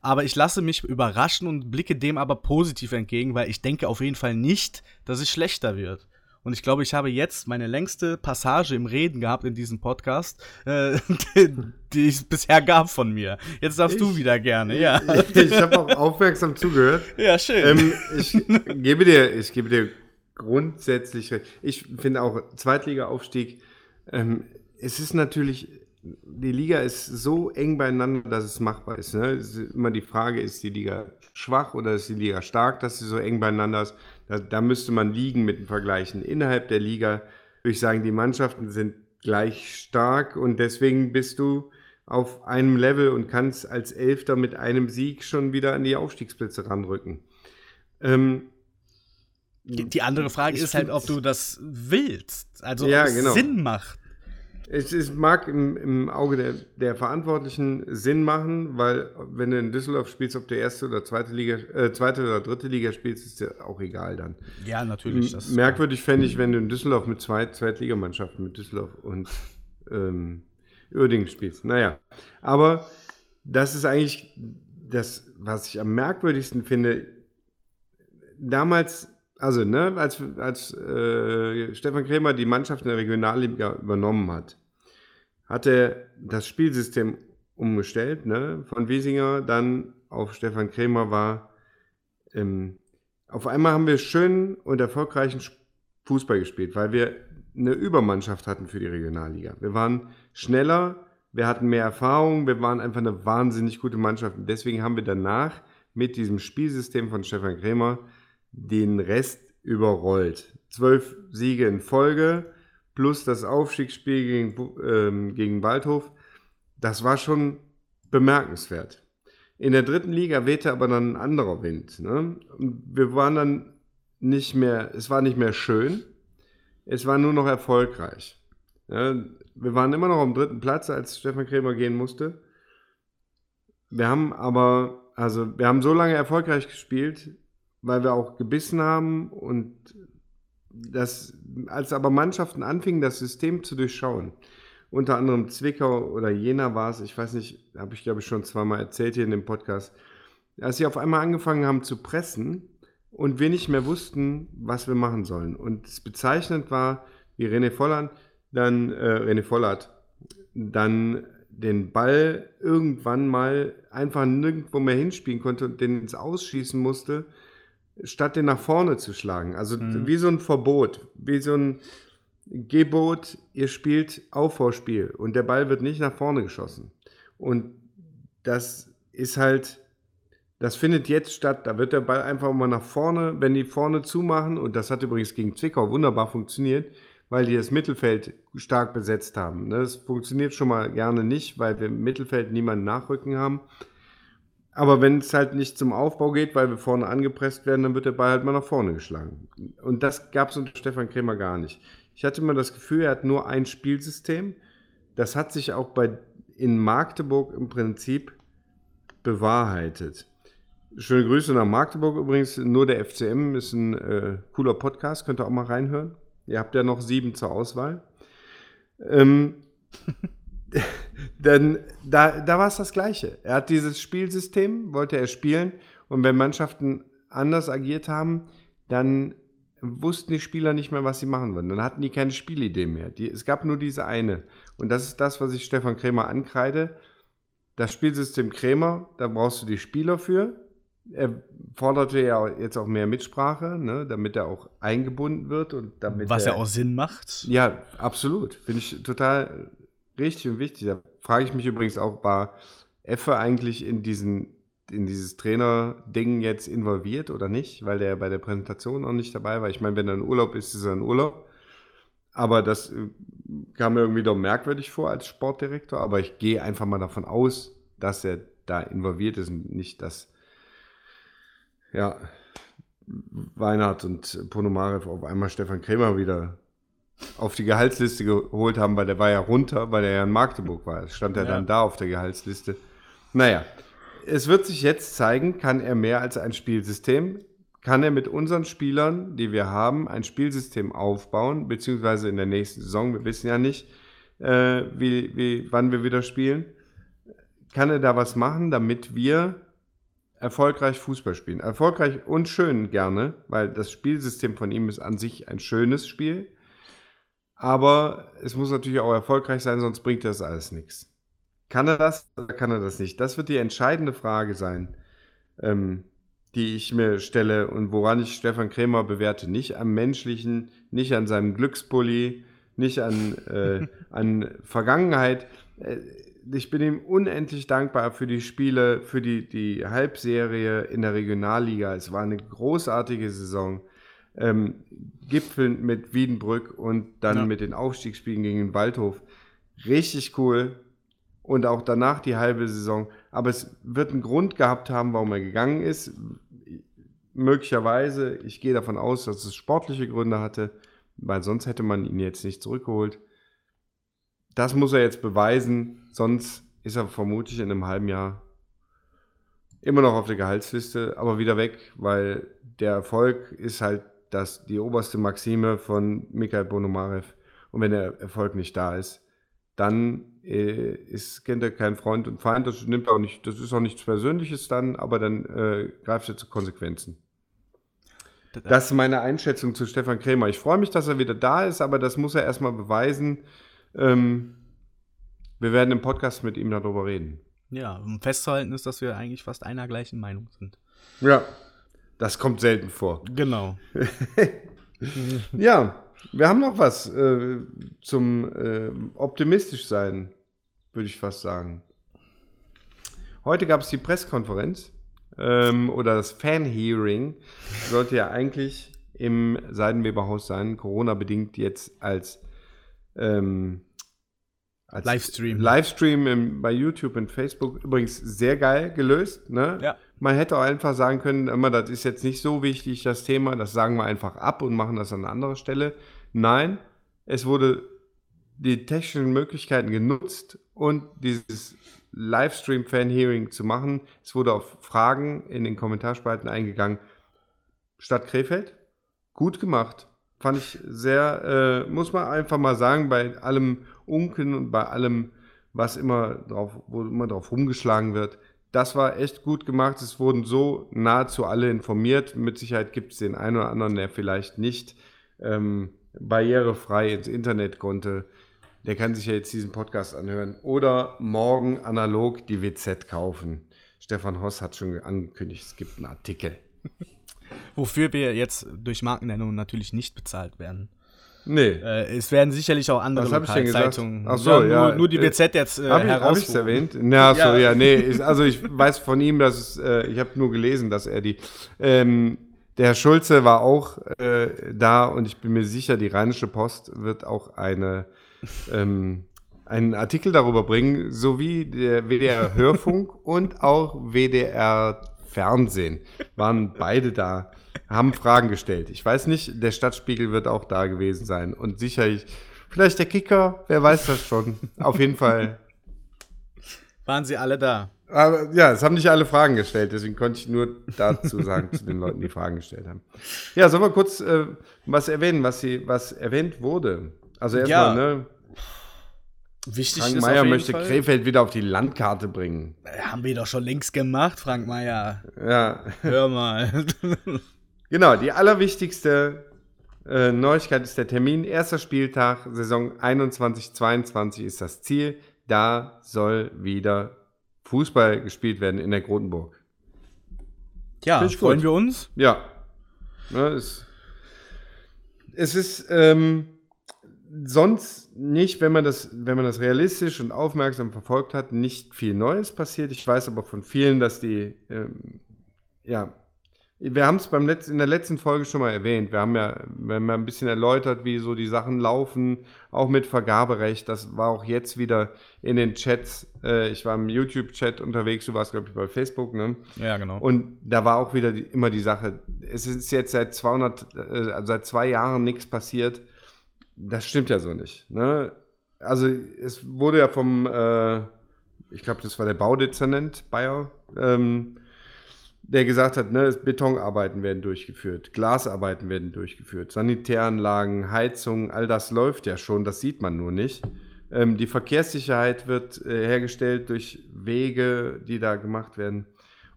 Aber ich lasse mich überraschen und blicke dem aber positiv entgegen, weil ich denke auf jeden Fall nicht, dass es schlechter wird. Und ich glaube, ich habe jetzt meine längste Passage im Reden gehabt in diesem Podcast, äh, die, die, es bisher gab von mir. Jetzt darfst ich, du wieder gerne, ja. Ich, ich habe auch aufmerksam zugehört. Ja, schön. Ähm, ich gebe dir, ich gebe dir grundsätzlich, ich finde auch Zweitliga-Aufstieg, ähm, es ist natürlich die Liga ist so eng beieinander, dass es machbar ist. Ne? Es ist immer die Frage, ist die Liga schwach oder ist die Liga stark, dass sie so eng beieinander ist? Da, da müsste man liegen mit dem Vergleichen. Innerhalb der Liga würde ich sagen, die Mannschaften sind gleich stark und deswegen bist du auf einem Level und kannst als Elfter mit einem Sieg schon wieder an die Aufstiegsplätze ranrücken. Ähm, die, die, andere Frage ist halt, ob du das willst. Also ja, ob es genau. Sinn macht. Es, es mag im, im Auge der, der, Verantwortlichen Sinn machen, weil wenn du in Düsseldorf spielst, ob du erste oder zweite Liga, äh, zweite oder dritte Liga spielst, ist dir auch egal dann. Ja, natürlich. M merkwürdig fände ich, wenn du in Düsseldorf mit zwei Zweitligamannschaften, mit Düsseldorf und ähm, Uerdingen spielst. Naja, aber das ist eigentlich das, was ich am merkwürdigsten finde. Damals also, ne, als, als äh, Stefan Krämer die Mannschaft in der Regionalliga übernommen hat, hat er das Spielsystem umgestellt, ne, von Wiesinger dann auf Stefan Krämer war. Ähm, auf einmal haben wir schön und erfolgreichen Fußball gespielt, weil wir eine Übermannschaft hatten für die Regionalliga. Wir waren schneller, wir hatten mehr Erfahrung, wir waren einfach eine wahnsinnig gute Mannschaft. Und deswegen haben wir danach mit diesem Spielsystem von Stefan Krämer den Rest überrollt. Zwölf Siege in Folge plus das Aufstiegsspiel gegen, ähm, gegen Waldhof. Das war schon bemerkenswert. In der dritten Liga wehte aber dann ein anderer Wind. Ne? Wir waren dann nicht mehr, es war nicht mehr schön, es war nur noch erfolgreich. Ja, wir waren immer noch am dritten Platz, als Stefan Krämer gehen musste. Wir haben aber, also wir haben so lange erfolgreich gespielt, weil wir auch gebissen haben und das, als aber Mannschaften anfingen, das System zu durchschauen, unter anderem Zwickau oder Jena war es, ich weiß nicht, habe ich glaube ich schon zweimal erzählt hier in dem Podcast, als sie auf einmal angefangen haben zu pressen und wir nicht mehr wussten, was wir machen sollen. Und es bezeichnend war, wie René Volland dann, äh, René Vollert, dann den Ball irgendwann mal einfach nirgendwo mehr hinspielen konnte und den ins Ausschießen musste statt den nach vorne zu schlagen. Also mhm. wie so ein Verbot, wie so ein Gebot, ihr spielt Aufbauspiel und der Ball wird nicht nach vorne geschossen. Und das ist halt, das findet jetzt statt. Da wird der Ball einfach mal nach vorne, wenn die vorne zumachen, und das hat übrigens gegen Zwickau wunderbar funktioniert, weil die das Mittelfeld stark besetzt haben. Das funktioniert schon mal gerne nicht, weil wir im Mittelfeld niemanden nachrücken haben. Aber wenn es halt nicht zum Aufbau geht, weil wir vorne angepresst werden, dann wird der Ball halt mal nach vorne geschlagen. Und das gab es unter Stefan Krämer gar nicht. Ich hatte immer das Gefühl, er hat nur ein Spielsystem. Das hat sich auch bei, in Magdeburg im Prinzip bewahrheitet. Schöne Grüße nach Magdeburg übrigens. Nur der FCM ist ein äh, cooler Podcast, könnt ihr auch mal reinhören. Ihr habt ja noch sieben zur Auswahl. Ähm, Denn da, da war es das Gleiche. Er hat dieses Spielsystem, wollte er spielen. Und wenn Mannschaften anders agiert haben, dann wussten die Spieler nicht mehr, was sie machen würden. Dann hatten die keine Spielidee mehr. Die, es gab nur diese eine. Und das ist das, was ich Stefan Krämer ankreide. Das Spielsystem Krämer, da brauchst du die Spieler für. Er forderte ja jetzt auch mehr Mitsprache, ne, damit er auch eingebunden wird und damit was er, ja auch Sinn macht. Ja, absolut. Finde ich total Richtig und wichtig. Da frage ich mich übrigens auch, war Effe eigentlich in diesen in dieses Trainer-Ding jetzt involviert oder nicht, weil der bei der Präsentation noch nicht dabei war. Ich meine, wenn er in Urlaub ist, ist er in Urlaub. Aber das äh, kam mir irgendwie doch merkwürdig vor als Sportdirektor. Aber ich gehe einfach mal davon aus, dass er da involviert ist und nicht, dass ja, Weinhardt und Ponomarev auf einmal Stefan Krämer wieder auf die Gehaltsliste geholt haben, weil der war ja runter, weil er ja in Magdeburg war. Stand ja, ja dann da auf der Gehaltsliste. Naja, es wird sich jetzt zeigen, kann er mehr als ein Spielsystem? Kann er mit unseren Spielern, die wir haben, ein Spielsystem aufbauen, beziehungsweise in der nächsten Saison, wir wissen ja nicht, äh, wie, wie, wann wir wieder spielen. Kann er da was machen, damit wir erfolgreich Fußball spielen? Erfolgreich und schön gerne, weil das Spielsystem von ihm ist an sich ein schönes Spiel aber es muss natürlich auch erfolgreich sein, sonst bringt das alles nichts. Kann er das oder kann er das nicht? Das wird die entscheidende Frage sein, ähm, die ich mir stelle und woran ich Stefan Krämer bewerte. Nicht am menschlichen, nicht an seinem Glückspulli, nicht an, äh, an Vergangenheit. äh, ich bin ihm unendlich dankbar für die Spiele, für die, die Halbserie in der Regionalliga. Es war eine großartige Saison. Ähm, gipfelnd mit Wiedenbrück und dann ja. mit den Aufstiegsspielen gegen den Waldhof. Richtig cool. Und auch danach die halbe Saison. Aber es wird einen Grund gehabt haben, warum er gegangen ist. Möglicherweise, ich gehe davon aus, dass es sportliche Gründe hatte, weil sonst hätte man ihn jetzt nicht zurückgeholt. Das muss er jetzt beweisen, sonst ist er vermutlich in einem halben Jahr immer noch auf der Gehaltsliste, aber wieder weg, weil der Erfolg ist halt das, die oberste Maxime von Mikhail Bonomarev. Und wenn der Erfolg nicht da ist, dann äh, ist, kennt er keinen Freund und Feind. Das nimmt auch nicht, das ist auch nichts Persönliches dann, aber dann äh, greift er zu Konsequenzen. Das ist meine Einschätzung zu Stefan Krämer. Ich freue mich, dass er wieder da ist, aber das muss er erstmal beweisen. Ähm, wir werden im Podcast mit ihm darüber reden. Ja, um festzuhalten ist, dass wir eigentlich fast einer gleichen Meinung sind. Ja, das kommt selten vor. Genau. ja, wir haben noch was äh, zum äh, optimistisch sein, würde ich fast sagen. Heute gab es die Pressekonferenz ähm, oder das Fan-Hearing. Sollte ja eigentlich im Seidenweberhaus sein, Corona-bedingt jetzt als ähm, als Livestream. Livestream im, bei YouTube und Facebook. Übrigens sehr geil gelöst. Ne? Ja. Man hätte auch einfach sagen können, immer, das ist jetzt nicht so wichtig, das Thema, das sagen wir einfach ab und machen das an anderer Stelle. Nein, es wurde die technischen Möglichkeiten genutzt und dieses Livestream-Fan-Hearing zu machen. Es wurde auf Fragen in den Kommentarspalten eingegangen. Stadt Krefeld, gut gemacht. Fand ich sehr, äh, muss man einfach mal sagen, bei allem Unken und bei allem, was immer drauf, wo immer drauf rumgeschlagen wird. Das war echt gut gemacht. Es wurden so nahezu alle informiert. Mit Sicherheit gibt es den einen oder anderen, der vielleicht nicht ähm, barrierefrei ins Internet konnte. Der kann sich ja jetzt diesen Podcast anhören. Oder morgen analog die WZ kaufen. Stefan Hoss hat schon angekündigt, es gibt einen Artikel. Wofür wir jetzt durch Markennennung natürlich nicht bezahlt werden. Nee. Äh, es werden sicherlich auch andere Lokalzeitungen. Ach so, ja, nur, ja. nur die BZ jetzt äh, Habe ich es erwähnt? Na, so, ja, ja nee. Ist, also ich weiß von ihm, dass es, äh, ich habe nur gelesen, dass er die, ähm, der Herr Schulze war auch äh, da und ich bin mir sicher, die Rheinische Post wird auch eine, ähm, einen Artikel darüber bringen, sowie der WDR Hörfunk und auch WDR Fernsehen waren beide da haben Fragen gestellt. Ich weiß nicht, der Stadtspiegel wird auch da gewesen sein. Und sicherlich, vielleicht der Kicker, wer weiß das schon. Auf jeden Fall. Waren sie alle da? Aber ja, es haben nicht alle Fragen gestellt, deswegen konnte ich nur dazu sagen, zu den Leuten, die Fragen gestellt haben. Ja, sollen wir kurz äh, was erwähnen, was, sie, was erwähnt wurde? Also erstmal, ja. ne? Wichtig Frank Meyer möchte Fall. Krefeld wieder auf die Landkarte bringen. Haben wir doch schon längst gemacht, Frank Meyer. Ja. Hör mal. Genau, die allerwichtigste äh, Neuigkeit ist der Termin. Erster Spieltag, Saison 21-22 ist das Ziel. Da soll wieder Fußball gespielt werden in der Grotenburg. Ja, freuen wir uns. Ja. ja es, es, ist ähm, sonst nicht, wenn man, das, wenn man das realistisch und aufmerksam verfolgt hat, nicht viel Neues passiert. Ich weiß aber von vielen, dass die ähm, ja, wir haben es beim Letz in der letzten Folge schon mal erwähnt. Wir haben ja, wir haben ja ein bisschen erläutert, wie so die Sachen laufen, auch mit Vergaberecht. Das war auch jetzt wieder in den Chats. Äh, ich war im YouTube-Chat unterwegs, du warst, glaube ich, bei Facebook, ne? Ja, genau. Und da war auch wieder die, immer die Sache, es ist jetzt seit 200, äh, also seit zwei Jahren nichts passiert. Das stimmt ja so nicht, ne? Also, es wurde ja vom, äh, ich glaube, das war der Baudezernent Bayer, ähm, der gesagt hat, ne, Betonarbeiten werden durchgeführt, Glasarbeiten werden durchgeführt, Sanitäranlagen, Heizungen, all das läuft ja schon, das sieht man nur nicht. Ähm, die Verkehrssicherheit wird äh, hergestellt durch Wege, die da gemacht werden.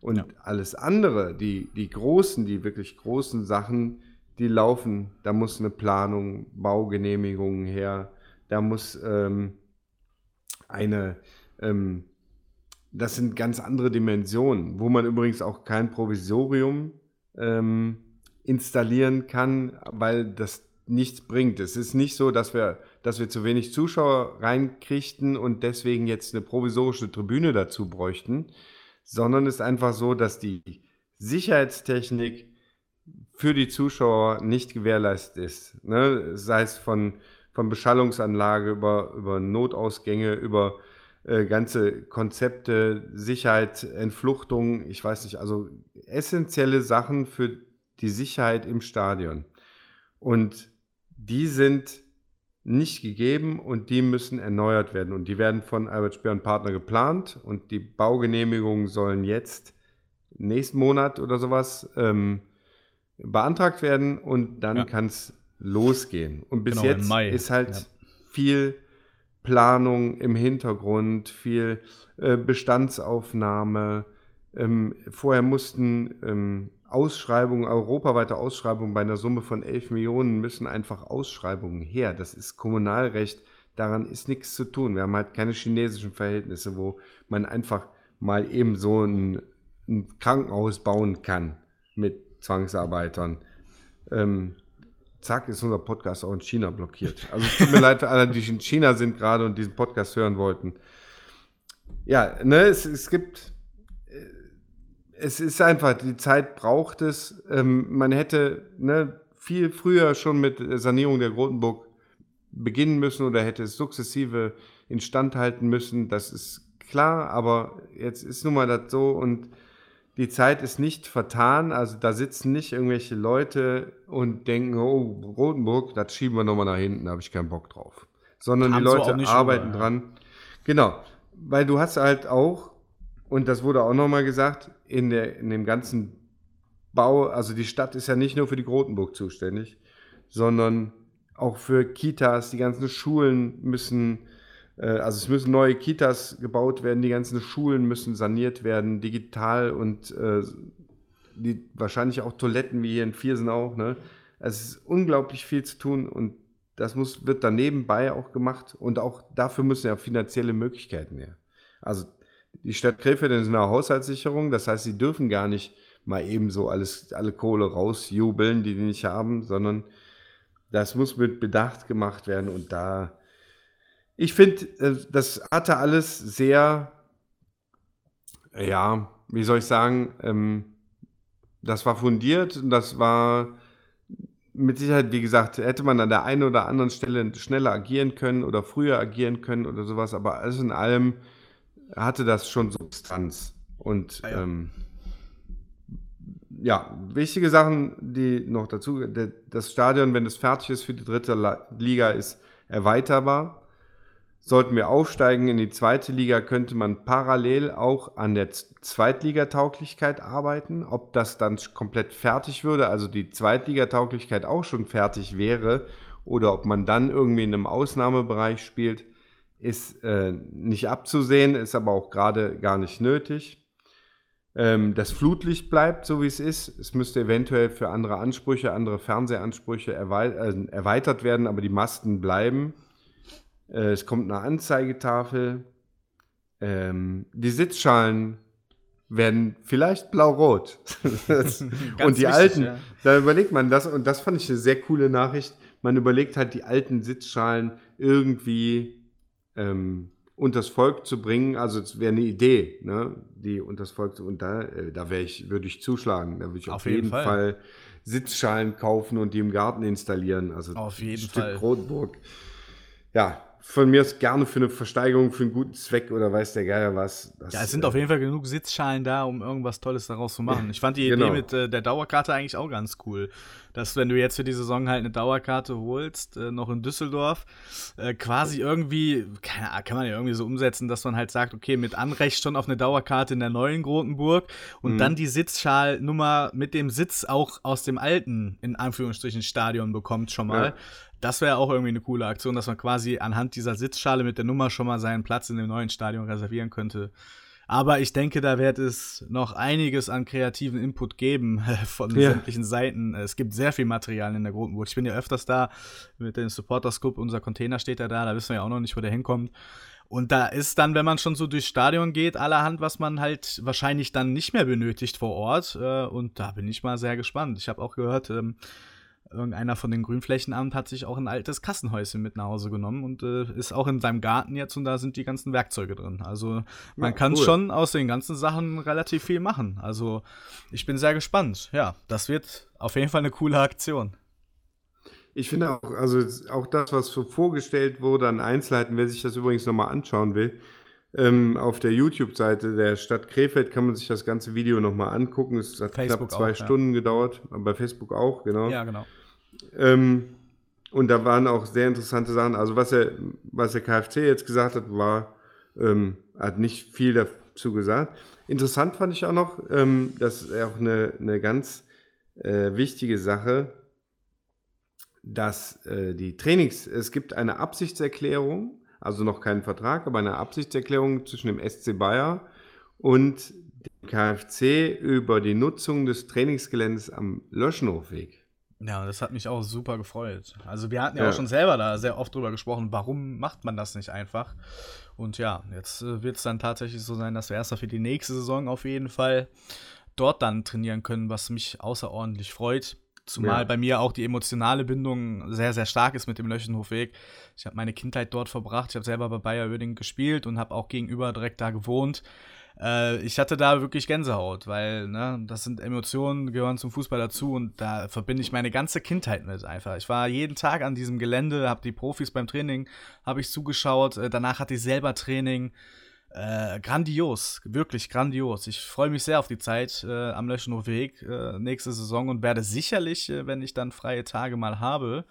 Und ja. alles andere, die, die großen, die wirklich großen Sachen, die laufen. Da muss eine Planung, Baugenehmigungen her, da muss ähm, eine ähm, das sind ganz andere Dimensionen, wo man übrigens auch kein Provisorium ähm, installieren kann, weil das nichts bringt. Es ist nicht so, dass wir, dass wir zu wenig Zuschauer reinkriegten und deswegen jetzt eine provisorische Tribüne dazu bräuchten, sondern es ist einfach so, dass die Sicherheitstechnik für die Zuschauer nicht gewährleistet ist. Ne? Sei es von, von Beschallungsanlage über, über Notausgänge, über äh, ganze Konzepte, Sicherheit, Entfluchtung, ich weiß nicht, also essentielle Sachen für die Sicherheit im Stadion. Und die sind nicht gegeben und die müssen erneuert werden. Und die werden von Albert Speer und Partner geplant und die Baugenehmigungen sollen jetzt nächsten Monat oder sowas ähm, beantragt werden und dann ja. kann es losgehen. Und bis genau, jetzt ist halt ja. viel Planung im Hintergrund, viel äh, Bestandsaufnahme. Ähm, vorher mussten ähm, Ausschreibungen, europaweite Ausschreibungen bei einer Summe von 11 Millionen müssen einfach Ausschreibungen her. Das ist Kommunalrecht. Daran ist nichts zu tun. Wir haben halt keine chinesischen Verhältnisse, wo man einfach mal eben so ein, ein Krankenhaus bauen kann mit Zwangsarbeitern. Ähm, zack, ist unser Podcast auch in China blockiert. Also es tut mir leid für alle, die in China sind gerade und diesen Podcast hören wollten. Ja, ne, es, es gibt, äh, es ist einfach, die Zeit braucht es. Ähm, man hätte ne, viel früher schon mit Sanierung der Grotenburg beginnen müssen oder hätte es sukzessive instand halten müssen. Das ist klar, aber jetzt ist nun mal das so und die Zeit ist nicht vertan. Also da sitzen nicht irgendwelche Leute und denken, oh, Rotenburg, das schieben wir nochmal nach hinten, da habe ich keinen Bock drauf. Sondern Haben die Leute arbeiten über, ja. dran. Genau, weil du hast halt auch, und das wurde auch nochmal gesagt, in, der, in dem ganzen Bau, also die Stadt ist ja nicht nur für die Grotenburg zuständig, sondern auch für Kitas, die ganzen Schulen müssen also es müssen neue Kitas gebaut werden, die ganzen Schulen müssen saniert werden, digital und äh, die, wahrscheinlich auch Toiletten wie hier in Viersen auch. Ne? Es ist unglaublich viel zu tun und das muss, wird dann nebenbei auch gemacht und auch dafür müssen ja finanzielle Möglichkeiten her. Also die Stadt Krefeld ist eine Haushaltssicherung, das heißt, sie dürfen gar nicht mal eben so alles, alle Kohle rausjubeln, die die nicht haben, sondern das muss mit Bedacht gemacht werden und da ich finde, äh, das hatte alles sehr, ja, wie soll ich sagen, ähm, das war fundiert und das war mit Sicherheit, wie gesagt, hätte man an der einen oder anderen Stelle schneller agieren können oder früher agieren können oder sowas, aber alles in allem hatte das schon Substanz. Und ah, ja. Ähm, ja, wichtige Sachen, die noch dazu, das Stadion, wenn es fertig ist für die dritte Liga, ist erweiterbar. Sollten wir aufsteigen in die zweite Liga, könnte man parallel auch an der Zweitligatauglichkeit arbeiten. Ob das dann komplett fertig würde, also die Zweitligatauglichkeit auch schon fertig wäre, oder ob man dann irgendwie in einem Ausnahmebereich spielt, ist äh, nicht abzusehen, ist aber auch gerade gar nicht nötig. Ähm, das Flutlicht bleibt so, wie es ist. Es müsste eventuell für andere Ansprüche, andere Fernsehansprüche äh, erweitert werden, aber die Masten bleiben. Äh, es kommt eine Anzeigetafel. Ähm, die Sitzschalen werden vielleicht blau-rot. und die wichtig, alten, ja. da überlegt man das, und das fand ich eine sehr coole Nachricht. Man überlegt halt, die alten Sitzschalen irgendwie ähm, unters Volk zu bringen. Also es wäre eine Idee, ne? die unters Volk zu, und da, äh, da ich, würde ich zuschlagen. Da würde ich auf, auf jeden, jeden Fall. Fall. Sitzschalen kaufen und die im Garten installieren. Also auf jeden Stück Fall. Rotburg. Ja, von mir ist gerne für eine Versteigerung, für einen guten Zweck oder weiß der Geier was. Das, ja, es sind äh, auf jeden Fall genug Sitzschalen da, um irgendwas Tolles daraus zu machen. Ich fand die genau. Idee mit äh, der Dauerkarte eigentlich auch ganz cool. Dass, wenn du jetzt für die Saison halt eine Dauerkarte holst, äh, noch in Düsseldorf, äh, quasi irgendwie, keine Ahnung, kann man ja irgendwie so umsetzen, dass man halt sagt, okay, mit Anrecht schon auf eine Dauerkarte in der neuen Grotenburg und mhm. dann die Sitzschalnummer mit dem Sitz auch aus dem alten, in Anführungsstrichen, Stadion bekommt schon mal. Ja. Das wäre auch irgendwie eine coole Aktion, dass man quasi anhand dieser Sitzschale mit der Nummer schon mal seinen Platz in dem neuen Stadion reservieren könnte. Aber ich denke, da wird es noch einiges an kreativen Input geben von ja. sämtlichen Seiten. Es gibt sehr viel Material in der Grotenburg. Ich bin ja öfters da mit dem Supporters Club. Unser Container steht ja da. Da wissen wir ja auch noch nicht, wo der hinkommt. Und da ist dann, wenn man schon so durchs Stadion geht, allerhand, was man halt wahrscheinlich dann nicht mehr benötigt vor Ort. Äh, und da bin ich mal sehr gespannt. Ich habe auch gehört, ähm, irgendeiner von den Grünflächenamt hat sich auch ein altes Kassenhäuschen mit nach Hause genommen und äh, ist auch in seinem Garten jetzt und da sind die ganzen Werkzeuge drin. Also man ja, kann cool. schon aus den ganzen Sachen relativ viel machen. Also ich bin sehr gespannt. Ja, das wird auf jeden Fall eine coole Aktion. Ich finde auch, also auch das, was so vorgestellt wurde an Einzelheiten, wer sich das übrigens nochmal anschauen will, ähm, auf der YouTube-Seite der Stadt Krefeld kann man sich das ganze Video nochmal angucken. Es hat Facebook knapp zwei auch, Stunden ja. gedauert, bei Facebook auch, genau. Ja, genau. Ähm, und da waren auch sehr interessante Sachen. Also was er, was der KfC jetzt gesagt hat, war, ähm, hat nicht viel dazu gesagt. Interessant fand ich auch noch, ähm, das ist auch eine, eine ganz äh, wichtige Sache, dass äh, die Trainings, es gibt eine Absichtserklärung also noch keinen Vertrag, aber eine Absichtserklärung zwischen dem SC Bayer und dem KfC über die Nutzung des Trainingsgeländes am Löschenhofweg. Ja, das hat mich auch super gefreut. Also wir hatten ja, ja, auch schon selber da sehr oft drüber gesprochen, warum macht man das nicht einfach? Und ja, jetzt äh, wird es dann tatsächlich so sein, dass wir erst für die nächste Saison auf jeden Fall dort dann trainieren können, was mich außerordentlich freut. Zumal ja. bei mir auch die emotionale Bindung sehr, sehr stark ist mit dem Löchenhofweg. Ich habe meine Kindheit dort verbracht. Ich habe selber bei Bayer Oerding gespielt und habe auch gegenüber direkt da gewohnt. Äh, ich hatte da wirklich Gänsehaut, weil ne, das sind Emotionen, gehören zum Fußball dazu und da verbinde ich meine ganze Kindheit mit einfach. Ich war jeden Tag an diesem Gelände, habe die Profis beim Training, habe ich zugeschaut. Äh, danach hatte ich selber Training. Äh, grandios, wirklich grandios. Ich freue mich sehr auf die Zeit äh, am Löschenhof Weg äh, nächste Saison und werde sicherlich, äh, wenn ich dann freie Tage mal habe,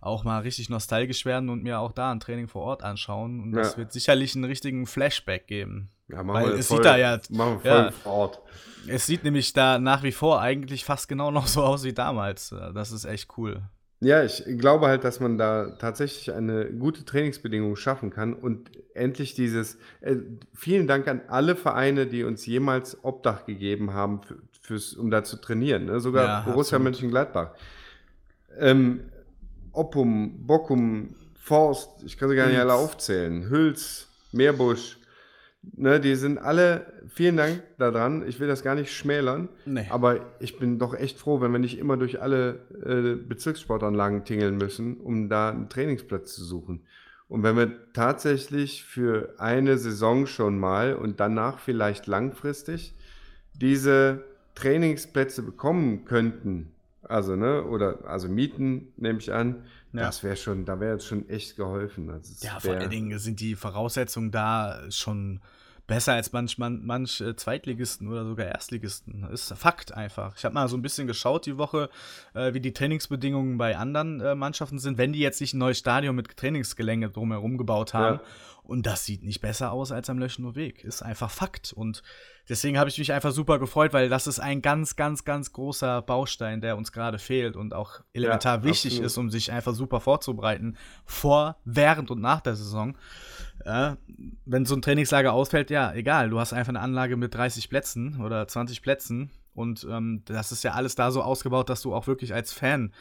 auch mal richtig nostalgisch werden und mir auch da ein Training vor Ort anschauen. Und ja. das wird sicherlich einen richtigen Flashback geben. Ja, machen Weil wir es voll, sieht da ja, machen wir voll ja, vor Ort. Es sieht nämlich da nach wie vor eigentlich fast genau noch so aus wie damals. Äh, das ist echt cool. Ja, ich glaube halt, dass man da tatsächlich eine gute Trainingsbedingung schaffen kann und endlich dieses, äh, vielen Dank an alle Vereine, die uns jemals Obdach gegeben haben, für, fürs, um da zu trainieren, ne? sogar ja, Borussia absolut. Mönchengladbach. Ähm, Oppum, Bockum, Forst, ich kann sie gar nicht alle aufzählen, Hüls, Meerbusch, Ne, die sind alle, vielen Dank daran. Ich will das gar nicht schmälern. Nee. Aber ich bin doch echt froh, wenn wir nicht immer durch alle äh, Bezirkssportanlagen tingeln müssen, um da einen Trainingsplatz zu suchen. Und wenn wir tatsächlich für eine Saison schon mal und danach vielleicht langfristig diese Trainingsplätze bekommen könnten, also, ne, oder also mieten, nehme ich an, ja. das wäre schon, da wäre jetzt schon echt geholfen. Also ja, vor allen Dingen sind die Voraussetzungen da schon besser als manch, manch, manch äh, Zweitligisten oder sogar Erstligisten. Das ist Fakt einfach. Ich habe mal so ein bisschen geschaut die Woche, äh, wie die Trainingsbedingungen bei anderen äh, Mannschaften sind, wenn die jetzt nicht ein neues Stadion mit Trainingsgelänge drumherum gebaut haben. Ja. Und das sieht nicht besser aus als am Löschener Weg. Ist einfach Fakt. Und deswegen habe ich mich einfach super gefreut, weil das ist ein ganz, ganz, ganz großer Baustein, der uns gerade fehlt und auch elementar ja, wichtig absolut. ist, um sich einfach super vorzubereiten. Vor, während und nach der Saison. Ja, wenn so ein Trainingslager ausfällt, ja, egal. Du hast einfach eine Anlage mit 30 Plätzen oder 20 Plätzen. Und ähm, das ist ja alles da so ausgebaut, dass du auch wirklich als Fan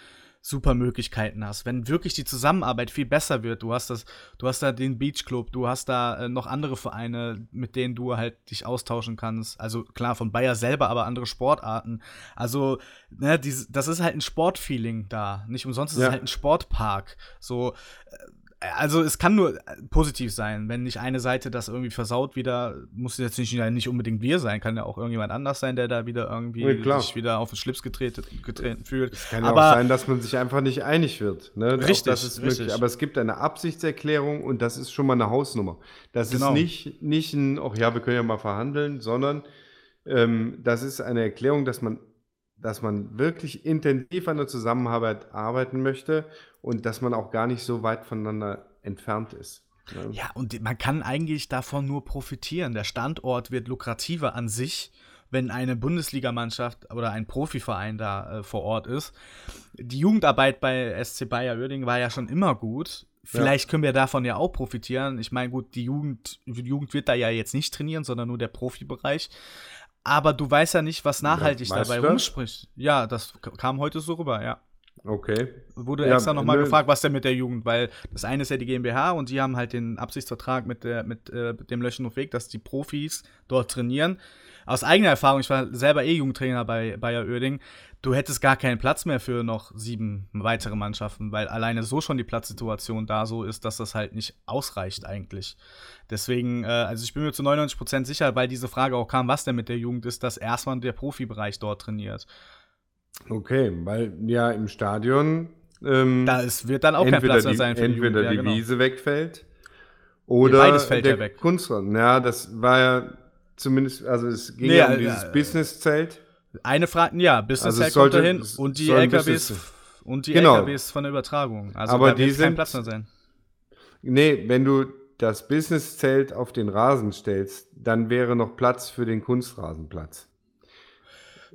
super Möglichkeiten hast. Wenn wirklich die Zusammenarbeit viel besser wird, du hast das, du hast da den Beach Club, du hast da äh, noch andere Vereine, mit denen du halt dich austauschen kannst. Also klar, von Bayer selber, aber andere Sportarten. Also, ne, dies, das ist halt ein Sportfeeling da. Nicht umsonst ist ja. es halt ein Sportpark. So, äh, also es kann nur positiv sein, wenn nicht eine Seite das irgendwie versaut wieder, muss jetzt nicht, nicht unbedingt wir sein, kann ja auch irgendjemand anders sein, der da wieder irgendwie ja, sich wieder auf den Schlips getreten, getreten fühlt. Es kann aber, auch sein, dass man sich einfach nicht einig wird. Ne? Richtig, das ist richtig. Möglich. Aber es gibt eine Absichtserklärung und das ist schon mal eine Hausnummer. Das genau. ist nicht, nicht ein, ach ja, wir können ja mal verhandeln, sondern ähm, das ist eine Erklärung, dass man dass man wirklich intensiv an der Zusammenarbeit arbeiten möchte und dass man auch gar nicht so weit voneinander entfernt ist. Ne? Ja, und man kann eigentlich davon nur profitieren. Der Standort wird lukrativer an sich, wenn eine Bundesligamannschaft oder ein Profiverein da äh, vor Ort ist. Die Jugendarbeit bei SC Bayer Oerding war ja schon immer gut. Vielleicht ja. können wir davon ja auch profitieren. Ich meine, gut, die Jugend, die Jugend wird da ja jetzt nicht trainieren, sondern nur der Profibereich. Aber du weißt ja nicht, was nachhaltig ja, dabei rumspricht. Ja, das kam heute so rüber, ja. Okay. Wurde ja, extra nochmal gefragt, was denn mit der Jugend, weil das eine ist ja die GmbH und die haben halt den Absichtsvertrag mit, der, mit, äh, dem Löschenhof-Weg, dass die Profis dort trainieren. Aus eigener Erfahrung, ich war selber eh Jugendtrainer bei Bayer Oerding, du hättest gar keinen Platz mehr für noch sieben weitere Mannschaften, weil alleine so schon die Platzsituation da so ist, dass das halt nicht ausreicht eigentlich. Deswegen, äh, also ich bin mir zu 99% sicher, weil diese Frage auch kam, was denn mit der Jugend ist, dass erstmal der Profibereich dort trainiert. Okay, weil ja im Stadion. Ähm, da ist, wird dann auch kein Platz mehr sein für Entweder die, die genau. Wiese wegfällt oder nee, beides fällt der ja weg. Kunstrasen. Ja, das war ja zumindest, also es ging nee, ja um dieses äh, Business-Zelt. Eine Frage, ja, Business-Zelt also kommt dahin und die LKWs und die genau. LKWs von der Übertragung. Also Aber da wird kein Platz mehr sein. Nee, wenn du das Business-Zelt auf den Rasen stellst, dann wäre noch Platz für den Kunstrasenplatz.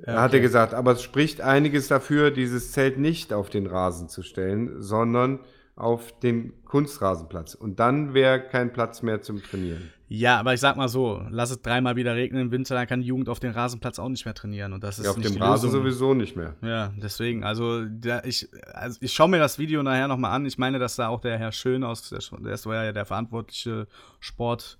Ja, hat er gesagt, aber es spricht einiges dafür, dieses Zelt nicht auf den Rasen zu stellen, sondern auf den Kunstrasenplatz. Und dann wäre kein Platz mehr zum Trainieren. Ja, aber ich sag mal so, lass es dreimal wieder regnen im Winter, dann kann die Jugend auf dem Rasenplatz auch nicht mehr trainieren. Und das ist ja, auf dem Rasen Lösung. sowieso nicht mehr. Ja, deswegen, also, ich, also ich schaue mir das Video nachher nochmal an. Ich meine, dass da auch der Herr Schön aus, der, der war ja der verantwortliche Sport.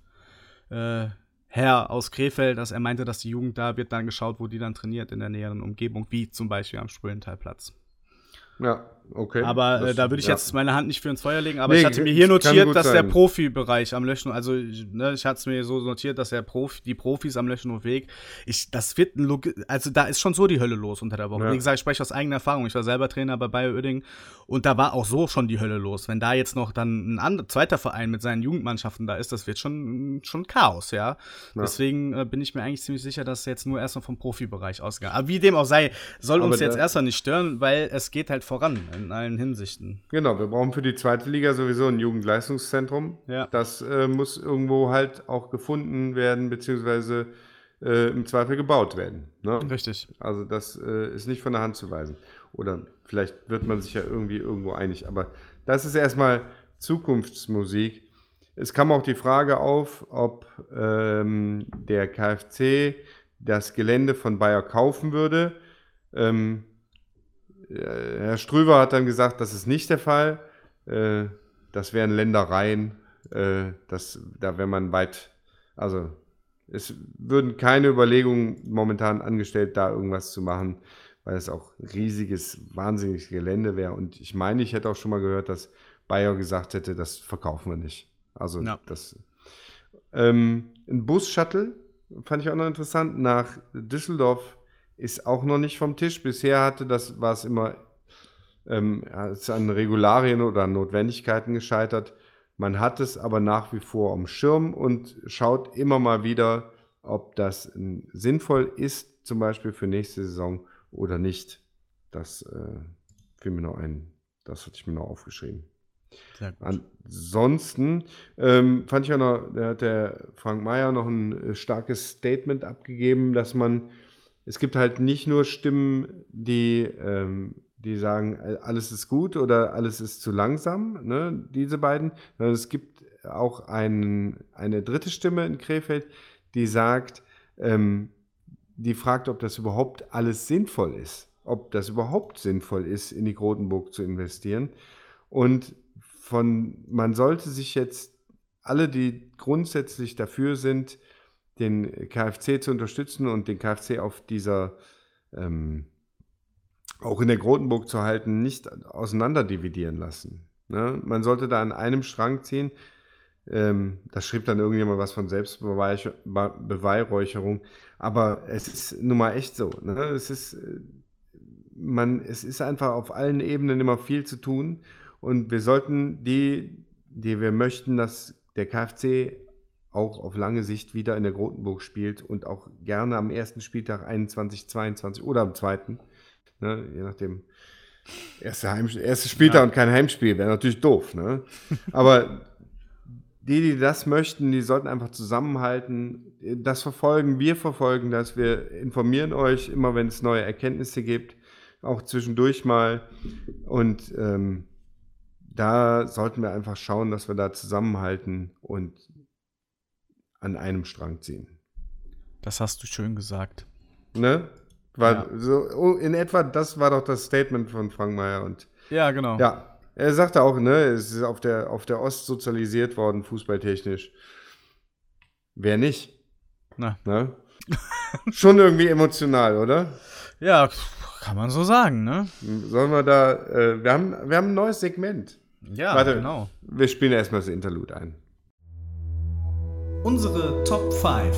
Äh, Herr aus Krefeld, dass er meinte, dass die Jugend da wird dann geschaut, wo die dann trainiert in der näheren Umgebung, wie zum Beispiel am Spullentalplatz. Ja, okay. Aber äh, da würde ich ja. jetzt meine Hand nicht für ins Feuer legen, aber nee, ich hatte mir hier notiert, dass sein. der Profibereich am Löschen, also ne, ich hatte es mir so notiert, dass der Profi, die Profis am Löschenhof-Weg, ich, das wird ein Log also da ist schon so die Hölle los unter der Woche. Ja. Wie gesagt, ich spreche aus eigener Erfahrung. Ich war selber Trainer bei Bayer Oerding und da war auch so schon die Hölle los. Wenn da jetzt noch dann ein anderer, zweiter Verein mit seinen Jugendmannschaften da ist, das wird schon, schon Chaos, ja. ja. Deswegen äh, bin ich mir eigentlich ziemlich sicher, dass jetzt nur erstmal vom Profibereich ausgegangen. Aber wie dem auch sei, soll aber uns jetzt erstmal nicht stören, weil es geht halt voran in allen Hinsichten. Genau, wir brauchen für die zweite Liga sowieso ein Jugendleistungszentrum. Ja. Das äh, muss irgendwo halt auch gefunden werden, beziehungsweise äh, im Zweifel gebaut werden. Ne? Richtig. Also das äh, ist nicht von der Hand zu weisen. Oder vielleicht wird man sich ja irgendwie irgendwo einig. Aber das ist erstmal Zukunftsmusik. Es kam auch die Frage auf, ob ähm, der KfC das Gelände von Bayer kaufen würde. Ähm, äh, Herr Ströver hat dann gesagt, das ist nicht der Fall. Äh, das wären Ländereien. Äh, das, da wäre man weit, also es würden keine Überlegungen momentan angestellt, da irgendwas zu machen, weil es auch riesiges, wahnsinniges Gelände wäre. Und ich meine, ich hätte auch schon mal gehört, dass Bayer gesagt hätte, das verkaufen wir nicht. Also ja. das. Ähm, ein Bus-Shuttle fand ich auch noch interessant nach Düsseldorf ist auch noch nicht vom Tisch. Bisher hatte das, war es immer ähm, ist an Regularien oder Notwendigkeiten gescheitert. Man hat es aber nach wie vor am Schirm und schaut immer mal wieder, ob das sinnvoll ist, zum Beispiel für nächste Saison oder nicht. Das äh, fiel mir noch ein. Das hatte ich mir noch aufgeschrieben. Ansonsten ähm, fand ich ja noch, da hat der Frank Mayer noch ein äh, starkes Statement abgegeben, dass man es gibt halt nicht nur Stimmen, die, ähm, die sagen, alles ist gut oder alles ist zu langsam, ne, diese beiden, sondern es gibt auch ein, eine dritte Stimme in Krefeld, die sagt, ähm, die fragt, ob das überhaupt alles sinnvoll ist, ob das überhaupt sinnvoll ist, in die Grotenburg zu investieren. Und von, man sollte sich jetzt alle, die grundsätzlich dafür sind, den KFC zu unterstützen und den KFC auf dieser, ähm, auch in der Grotenburg zu halten, nicht auseinanderdividieren lassen. Ne? Man sollte da an einem Strang ziehen. Ähm, da schrieb dann irgendjemand was von Selbstbeweihräucherung. Aber es ist nun mal echt so. Ne? Es, ist, äh, man, es ist einfach auf allen Ebenen immer viel zu tun. Und wir sollten die, die wir möchten, dass der KFC auch auf lange Sicht wieder in der Grotenburg spielt und auch gerne am ersten Spieltag 21, 22 oder am zweiten, ne, je nachdem. Erste, Heim, erste Spieltag ja. und kein Heimspiel wäre natürlich doof. Ne? Aber die, die das möchten, die sollten einfach zusammenhalten, das verfolgen, wir verfolgen das, wir informieren euch immer, wenn es neue Erkenntnisse gibt, auch zwischendurch mal. Und ähm, da sollten wir einfach schauen, dass wir da zusammenhalten und an einem Strang ziehen. Das hast du schön gesagt. Ne? War ja. so, oh, in etwa, das war doch das Statement von Frank Meyer und. Ja, genau. Ja, er sagte auch, ne, es ist auf der, auf der Ost sozialisiert worden, fußballtechnisch. Wer nicht? Na. Ne? Schon irgendwie emotional, oder? Ja, kann man so sagen, ne? Sollen wir da, äh, wir, haben, wir haben ein neues Segment. Ja, Warte, genau. Wir spielen erstmal das Interlude ein. Unsere Top 5.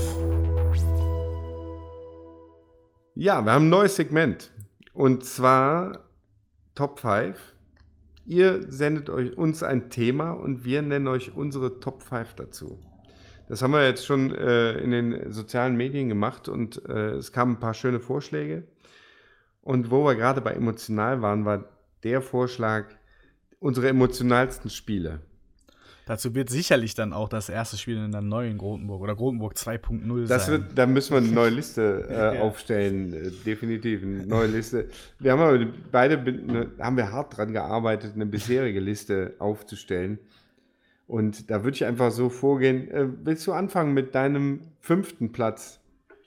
Ja, wir haben ein neues Segment. Und zwar Top 5. Ihr sendet euch uns ein Thema und wir nennen euch unsere Top 5 dazu. Das haben wir jetzt schon äh, in den sozialen Medien gemacht und äh, es kamen ein paar schöne Vorschläge. Und wo wir gerade bei emotional waren, war der Vorschlag, unsere emotionalsten Spiele. Dazu wird sicherlich dann auch das erste Spiel in der neuen Grotenburg oder Grotenburg 2.0 sein. Wird, da müssen wir eine neue Liste äh, ja. aufstellen, äh, definitiv eine neue Liste. Wir haben aber beide ne, haben wir hart dran gearbeitet, eine bisherige Liste aufzustellen. Und da würde ich einfach so vorgehen. Äh, willst du anfangen mit deinem fünften Platz?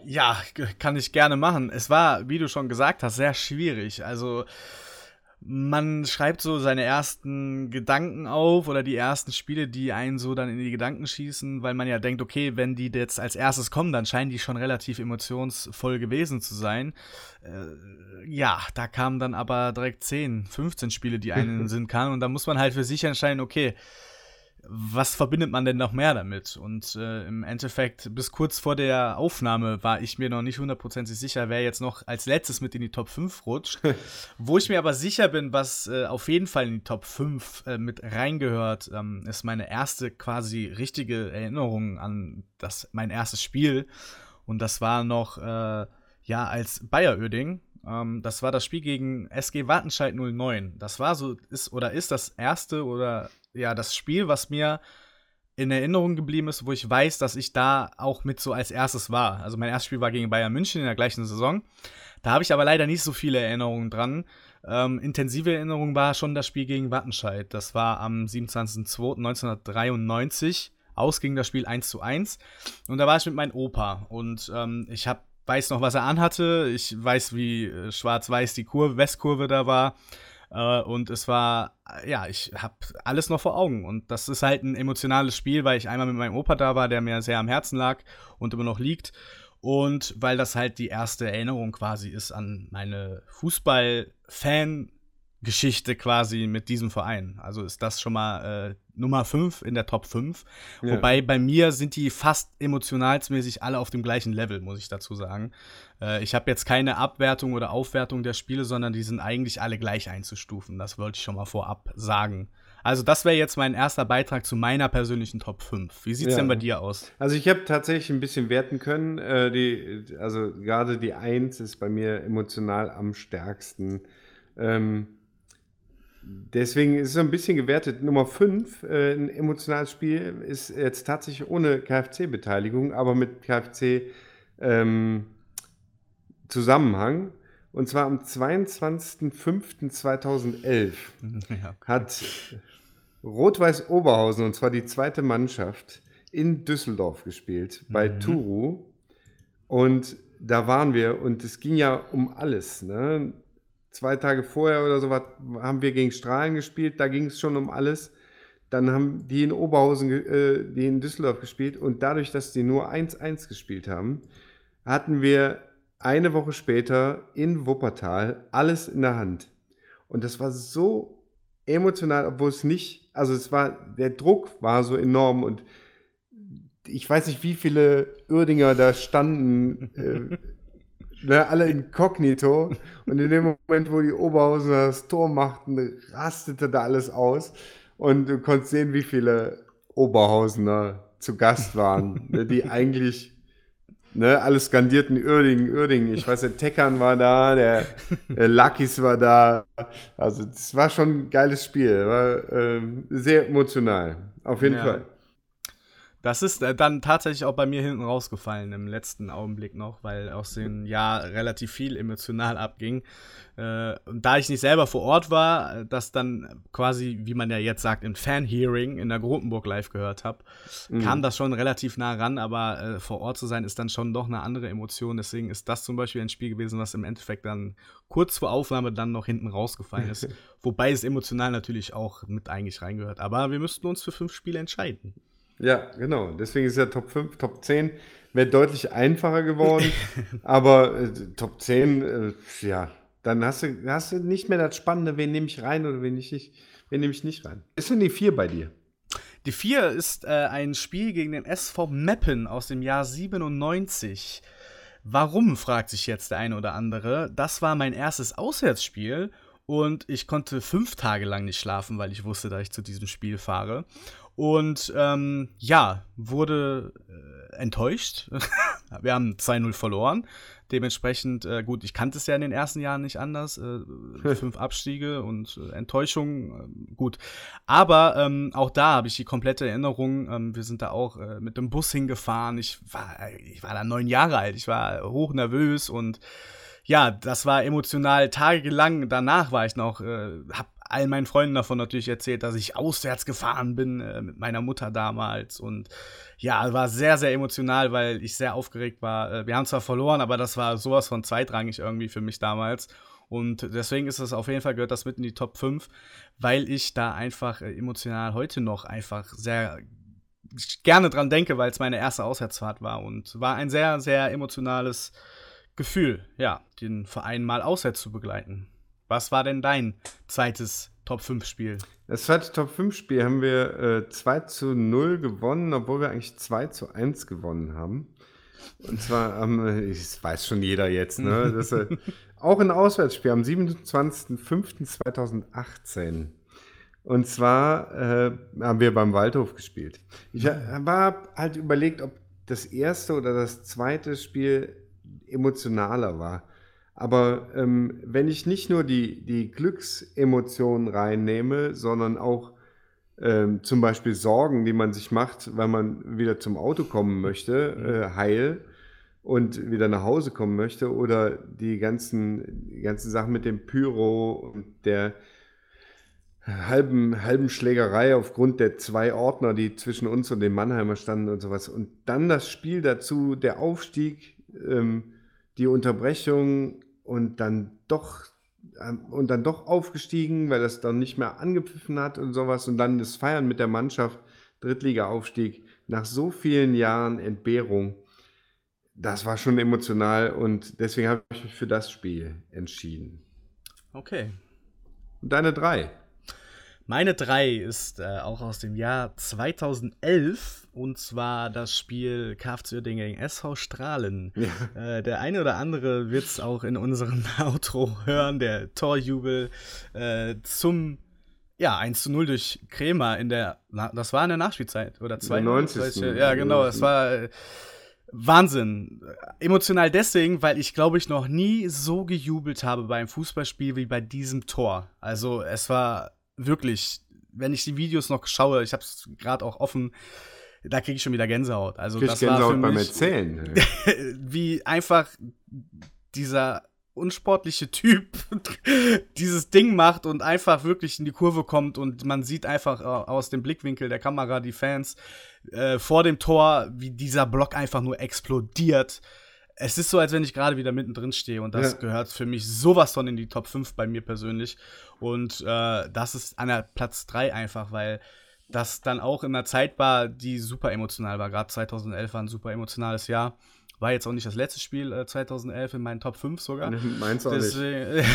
Ja, kann ich gerne machen. Es war, wie du schon gesagt hast, sehr schwierig. Also man schreibt so seine ersten Gedanken auf oder die ersten Spiele, die einen so dann in die Gedanken schießen, weil man ja denkt, okay, wenn die jetzt als erstes kommen, dann scheinen die schon relativ emotionsvoll gewesen zu sein. Äh, ja, da kamen dann aber direkt 10, 15 Spiele, die einen in den Sinn kamen und da muss man halt für sich entscheiden, okay, was verbindet man denn noch mehr damit? Und äh, im Endeffekt, bis kurz vor der Aufnahme war ich mir noch nicht hundertprozentig sicher, wer jetzt noch als letztes mit in die Top 5 rutscht. Wo ich mir aber sicher bin, was äh, auf jeden Fall in die Top 5 äh, mit reingehört, ähm, ist meine erste quasi richtige Erinnerung an das, mein erstes Spiel. Und das war noch, äh, ja, als Bayer Oeding. Ähm, das war das Spiel gegen SG Wattenscheid 09. Das war so, ist oder ist das erste oder ja, das Spiel, was mir in Erinnerung geblieben ist, wo ich weiß, dass ich da auch mit so als erstes war. Also mein erstes Spiel war gegen Bayern München in der gleichen Saison. Da habe ich aber leider nicht so viele Erinnerungen dran. Ähm, intensive Erinnerung war schon das Spiel gegen Wattenscheid. Das war am 27.02.1993. Ausging das Spiel 1 zu 1. Und da war ich mit meinem Opa. Und ähm, ich hab, weiß noch, was er anhatte. Ich weiß, wie äh, schwarz-weiß die Kurve, Westkurve da war. Äh, und es war, ja, ich habe alles noch vor Augen. Und das ist halt ein emotionales Spiel, weil ich einmal mit meinem Opa da war, der mir sehr am Herzen lag und immer noch liegt. Und weil das halt die erste Erinnerung quasi ist an meine Fußball-Fan- Geschichte quasi mit diesem Verein. Also ist das schon mal äh, Nummer 5 in der Top 5. Ja. Wobei bei mir sind die fast emotionalsmäßig alle auf dem gleichen Level, muss ich dazu sagen. Äh, ich habe jetzt keine Abwertung oder Aufwertung der Spiele, sondern die sind eigentlich alle gleich einzustufen. Das wollte ich schon mal vorab sagen. Also das wäre jetzt mein erster Beitrag zu meiner persönlichen Top 5. Wie sieht es ja. denn bei dir aus? Also ich habe tatsächlich ein bisschen werten können. Äh, die, also gerade die 1 ist bei mir emotional am stärksten. Ähm, Deswegen ist es ein bisschen gewertet. Nummer 5, äh, ein emotionales Spiel, ist jetzt tatsächlich ohne KFC-Beteiligung, aber mit KFC-Zusammenhang. Ähm, und zwar am 22.05.2011 ja, hat Rot-Weiß Oberhausen, und zwar die zweite Mannschaft, in Düsseldorf gespielt, bei mhm. Turu. Und da waren wir und es ging ja um alles. Ne? Zwei Tage vorher oder so was, haben wir gegen Strahlen gespielt, da ging es schon um alles. Dann haben die in Oberhausen, äh, die in Düsseldorf gespielt und dadurch, dass die nur 1-1 gespielt haben, hatten wir eine Woche später in Wuppertal alles in der Hand. Und das war so emotional, obwohl es nicht, also es war, der Druck war so enorm und ich weiß nicht, wie viele Uerdinger da standen. Äh, ne, alle inkognito. Und in dem Moment, wo die Oberhausen das Tor machten, rastete da alles aus. Und du konntest sehen, wie viele Oberhausener zu Gast waren, ne, die eigentlich ne, alle skandierten Uerdingen, Uerdingen. Ich weiß, der Teckern war da, der, der Luckys war da. Also, das war schon ein geiles Spiel. War äh, sehr emotional. Auf jeden ja. Fall. Das ist äh, dann tatsächlich auch bei mir hinten rausgefallen im letzten Augenblick noch, weil aus dem Jahr relativ viel emotional abging. Äh, und da ich nicht selber vor Ort war, das dann quasi, wie man ja jetzt sagt, im Fan-Hearing in der Grotenburg live gehört habe, mhm. kam das schon relativ nah ran, aber äh, vor Ort zu sein ist dann schon doch eine andere Emotion. Deswegen ist das zum Beispiel ein Spiel gewesen, was im Endeffekt dann kurz vor Aufnahme dann noch hinten rausgefallen ist. Wobei es emotional natürlich auch mit eigentlich reingehört. Aber wir müssten uns für fünf Spiele entscheiden. Ja, genau. Deswegen ist ja Top 5, Top 10 wäre deutlich einfacher geworden. aber äh, Top 10, äh, ja, dann hast du, hast du nicht mehr das Spannende, wen nehme ich rein oder wen, ich nicht, wen nehme ich nicht rein. Ist denn die 4 bei dir? Die 4 ist äh, ein Spiel gegen den SV Meppen aus dem Jahr 97. Warum, fragt sich jetzt der eine oder andere. Das war mein erstes Auswärtsspiel und ich konnte fünf Tage lang nicht schlafen, weil ich wusste, dass ich zu diesem Spiel fahre. Und ähm, ja, wurde äh, enttäuscht. Wir haben 2-0 verloren. Dementsprechend, äh, gut, ich kannte es ja in den ersten Jahren nicht anders. Äh, fünf Abstiege und äh, Enttäuschung, äh, gut. Aber ähm, auch da habe ich die komplette Erinnerung. Ähm, wir sind da auch äh, mit dem Bus hingefahren. Ich war, ich war da neun Jahre alt. Ich war hoch nervös und ja, das war emotional tagelang. Danach war ich noch, äh, hab all meinen Freunden davon natürlich erzählt, dass ich auswärts gefahren bin äh, mit meiner Mutter damals. Und ja, war sehr, sehr emotional, weil ich sehr aufgeregt war. Äh, wir haben zwar verloren, aber das war sowas von zweitrangig irgendwie für mich damals. Und deswegen ist es auf jeden Fall, gehört das mit in die Top 5, weil ich da einfach äh, emotional heute noch einfach sehr gerne dran denke, weil es meine erste Auswärtsfahrt war und war ein sehr, sehr emotionales Gefühl, ja, den Verein mal auswärts zu begleiten. Was war denn dein zweites Top-5-Spiel? Das zweite Top-5-Spiel haben wir äh, 2 zu 0 gewonnen, obwohl wir eigentlich 2 zu 1 gewonnen haben. Und zwar am, äh, das weiß schon jeder jetzt, ne? Das, äh, auch ein Auswärtsspiel am 27.05.2018. Und zwar äh, haben wir beim Waldhof gespielt. Ich habe halt überlegt, ob das erste oder das zweite Spiel emotionaler war. Aber ähm, wenn ich nicht nur die, die Glücksemotionen reinnehme, sondern auch ähm, zum Beispiel Sorgen, die man sich macht, weil man wieder zum Auto kommen möchte, mhm. äh, heil und wieder nach Hause kommen möchte, oder die ganzen, die ganzen Sachen mit dem Pyro und der halben, halben Schlägerei aufgrund der zwei Ordner, die zwischen uns und dem Mannheimer standen und sowas. Und dann das Spiel dazu, der Aufstieg, ähm, die Unterbrechung, und dann doch ähm, und dann doch aufgestiegen, weil das dann nicht mehr angepfiffen hat und sowas und dann das Feiern mit der Mannschaft, Drittliga-Aufstieg, nach so vielen Jahren Entbehrung, das war schon emotional und deswegen habe ich mich für das Spiel entschieden. Okay. Und deine drei? Meine 3 ist äh, auch aus dem Jahr 2011 und zwar das Spiel KFC Uerdingen gegen SV Strahlen. Ja. Äh, der eine oder andere wird es auch in unserem Outro hören, der Torjubel äh, zum ja, 1 zu 0 durch Kremer in der, das war in der Nachspielzeit oder 92. Ja, genau, das war äh, Wahnsinn. Emotional deswegen, weil ich glaube ich noch nie so gejubelt habe beim Fußballspiel wie bei diesem Tor. Also es war wirklich, wenn ich die Videos noch schaue, ich habe es gerade auch offen, da kriege ich schon wieder Gänsehaut. Also Krieg das Gänsehaut war für beim mich, Erzählen. wie einfach dieser unsportliche Typ dieses Ding macht und einfach wirklich in die Kurve kommt und man sieht einfach äh, aus dem Blickwinkel der Kamera die Fans äh, vor dem Tor, wie dieser Block einfach nur explodiert es ist so, als wenn ich gerade wieder mittendrin stehe und das ja. gehört für mich sowas von in die Top 5 bei mir persönlich. Und äh, das ist an der Platz 3 einfach, weil das dann auch in einer Zeit war, die super emotional war. Gerade 2011 war ein super emotionales Jahr. War jetzt auch nicht das letzte Spiel äh, 2011 in meinen Top 5 sogar. Meins auch deswegen, nicht.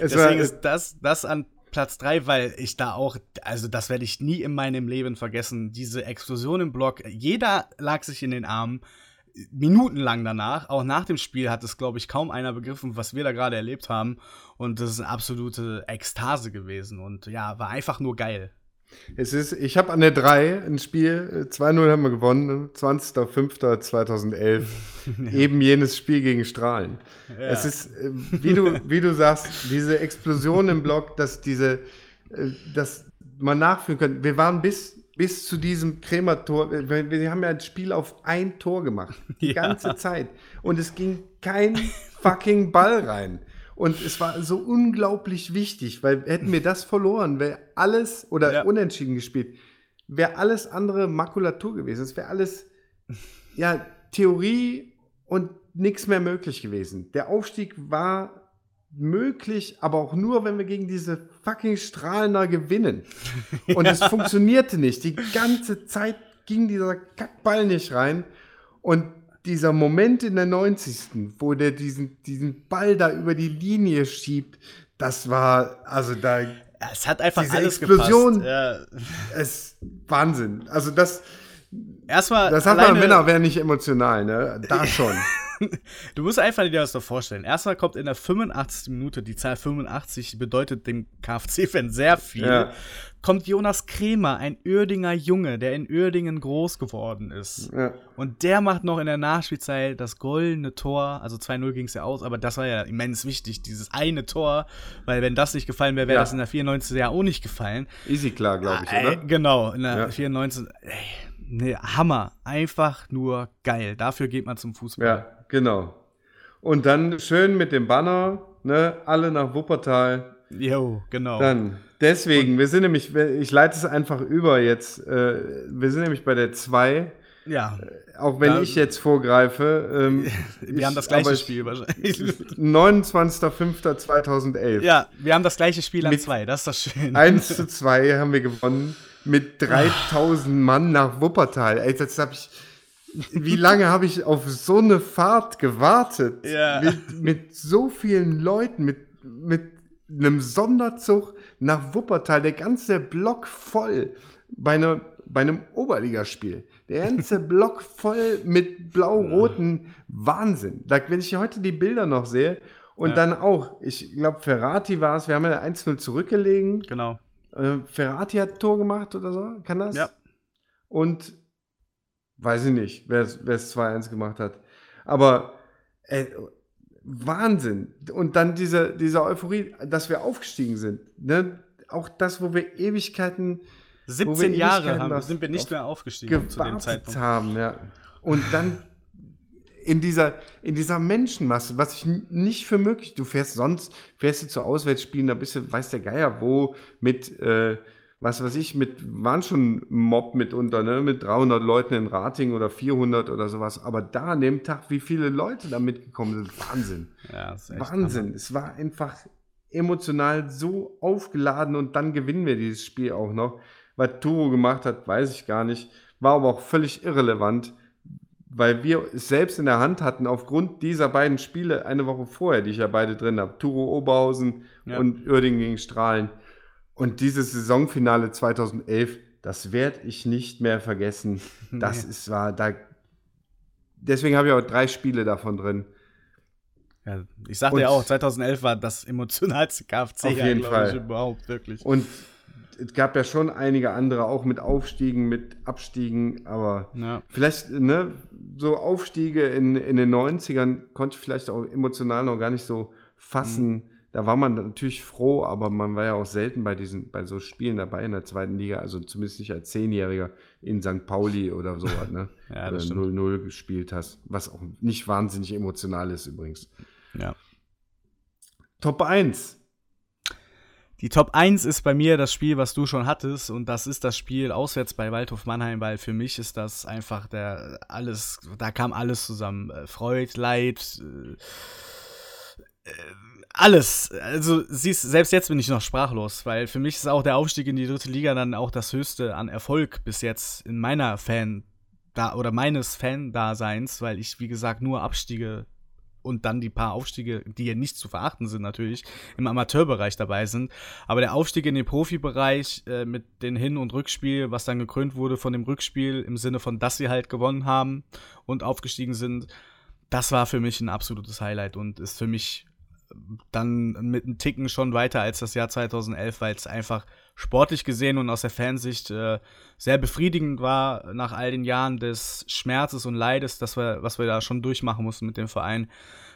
deswegen ist das, das an Platz 3, weil ich da auch, also das werde ich nie in meinem Leben vergessen, diese Explosion im Block. Jeder lag sich in den Armen minutenlang danach, auch nach dem Spiel, hat es, glaube ich, kaum einer begriffen, was wir da gerade erlebt haben. Und das ist eine absolute Ekstase gewesen. Und ja, war einfach nur geil. Es ist, ich habe an der 3 ein Spiel, 2-0 haben wir gewonnen, 20.05.2011, ja. eben jenes Spiel gegen Strahlen. Ja. Es ist, äh, wie du, wie du sagst, diese Explosion im Block, dass diese, äh, dass man nachführen kann. Wir waren bis bis zu diesem Krämertor. Wir, wir haben ja das Spiel auf ein Tor gemacht. Die Ja. ganze Zeit. Und es ging kein fucking Ball rein. Und es war so unglaublich wichtig, weil hätten wir das verloren, wäre alles oder Ja. unentschieden gespielt, wäre alles andere Makulatur gewesen. Es wäre alles ja Theorie und nichts mehr möglich gewesen. Der Aufstieg war möglich, aber auch nur, wenn wir gegen diese fucking Strahlender gewinnen. Und es funktionierte nicht. Die ganze Zeit ging dieser Kackball nicht rein. Und dieser Moment in der 90. wo der diesen, diesen Ball da über die Linie schiebt, das war, also da, es hat einfach Diese alles Explosion. gepasst. Ja. es Wahnsinn. Also das, Erstmal das sagt man, Männer wären nicht emotional, ne? Da schon. Du musst einfach dir das doch vorstellen. Erstmal kommt in der 85. Minute, die Zahl 85 bedeutet dem KFC-Fan sehr viel. Ja. Kommt Jonas Kremer, ein Uerdinger Junge, der in Uerdingen groß geworden ist. Ja. Und der macht noch in der Nachspielzeit das goldene Tor. Also 2-0 ging es ja aus, aber das war ja immens wichtig, dieses eine Tor. Weil wenn das nicht gefallen wäre, wäre Ja. das in der 94. ja auch nicht gefallen. Easy klar, glaube ich, oder? Genau, in der Ja. 94. Ey, nee, Hammer. Einfach nur geil. Dafür geht man zum Fußball. Ja, genau. Und dann schön mit dem Banner, ne? Alle nach Wuppertal. Jo, genau. Dann, deswegen, wir sind nämlich, ich leite es einfach über jetzt. Äh, wir sind nämlich bei der 2. ja, Auch wenn Da- ich jetzt vorgreife. Ähm, wir ich- haben das gleiche Spiel wahrscheinlich. 29.05.2011. ja, wir haben das gleiche Spiel an Mit- zwei. Das ist das Schöne. 1 zu 2 haben wir gewonnen mit 3000 Mann nach Wuppertal. Ey, das hab ich. Wie lange habe ich auf so eine Fahrt gewartet? Ja. Mit, mit so vielen Leuten, mit, mit einem Sonderzug nach Wuppertal, der ganze Block voll bei, einer, bei einem Oberligaspiel. Der ganze Block voll mit blau-roten Wahnsinn. Da, wenn ich heute die Bilder noch sehe und Ja. dann auch, ich glaube, Ferrati war es, wir haben ja 1-0 zurückgelegen. Genau. Äh, Ferrati hat Tor gemacht oder so, kann das? Ja. Und weiß ich nicht, wer es wer es 2-1 gemacht hat. Aber äh, Wahnsinn. Und dann diese, diese Euphorie, dass wir aufgestiegen sind. Ne? Auch das, wo wir Ewigkeiten 17 Jahre Ewigkeiten haben, sind wir nicht mehr aufgestiegen zu dem Zeitpunkt. haben. Ja. Und dann in dieser, in dieser Menschenmasse, was ich nicht für möglich, du fährst sonst, fährst du zu Auswärtsspielen, da bist du, weiß der Geier wo, mit, äh, was weiß ich, mit, waren schon Mob mitunter, ne, mit 300 Leuten in Rating oder 400 oder sowas, aber da an dem Tag, wie viele Leute da mitgekommen sind, Wahnsinn. Ja, das ist echt Wahnsinn. Es war einfach emotional so aufgeladen und dann gewinnen wir dieses Spiel auch noch. Was Turo gemacht hat, weiß ich gar nicht. War aber auch völlig irrelevant, weil wir es selbst in der Hand hatten, aufgrund dieser beiden Spiele eine Woche vorher, die ich ja beide drin habe. Turo Oberhausen Ja. und Uerdingen gegen Strahlen. Und dieses Saisonfinale 2011, das werde ich nicht mehr vergessen. Das Nee. ist, war da. Deswegen habe ich auch drei Spiele davon drin. Ja, ich sagte ja auch, 2011 war das emotionalste KFC Auf jeden glaub ich, Fall. überhaupt, wirklich. Und es gab ja schon einige andere, auch mit Aufstiegen, mit Abstiegen, aber Ja. vielleicht, ne, so Aufstiege in, in den 90ern konnte ich vielleicht auch emotional noch gar nicht so fassen. Mhm. Da war man natürlich froh, aber man war ja auch selten bei diesen, bei so Spielen dabei in der zweiten Liga, also zumindest nicht als Zehnjähriger in St. Pauli oder so, ne? Ja, das stimmt. 0-0 gespielt hast, was auch nicht wahnsinnig emotional ist übrigens. ja. Top 1. Die Top 1 ist bei mir das Spiel, was du schon hattest, und das ist das Spiel auswärts bei Waldhof Mannheim, weil für mich ist das einfach der alles, da kam alles zusammen. Äh, Freud, Leid, äh, äh, alles. Also siehst, selbst jetzt bin ich noch sprachlos, weil für mich ist auch der Aufstieg in die dritte Liga dann auch das höchste an Erfolg bis jetzt in meiner Fan da oder meines Fan-Daseins, weil ich wie gesagt nur Abstiege und dann die paar Aufstiege, die ja nicht zu verachten sind natürlich, im Amateurbereich dabei sind. Aber der Aufstieg in den Profibereich äh, mit den Hin- und Rückspiel, was dann gekrönt wurde von dem Rückspiel im Sinne von, dass sie halt gewonnen haben und aufgestiegen sind, das war für mich ein absolutes Highlight und ist für mich dann mit einem Ticken schon weiter als das Jahr 2011, weil es einfach sportlich gesehen und aus der Fansicht äh, sehr befriedigend war nach all den Jahren des Schmerzes und Leides, das wir, was wir da schon durchmachen mussten mit dem Verein,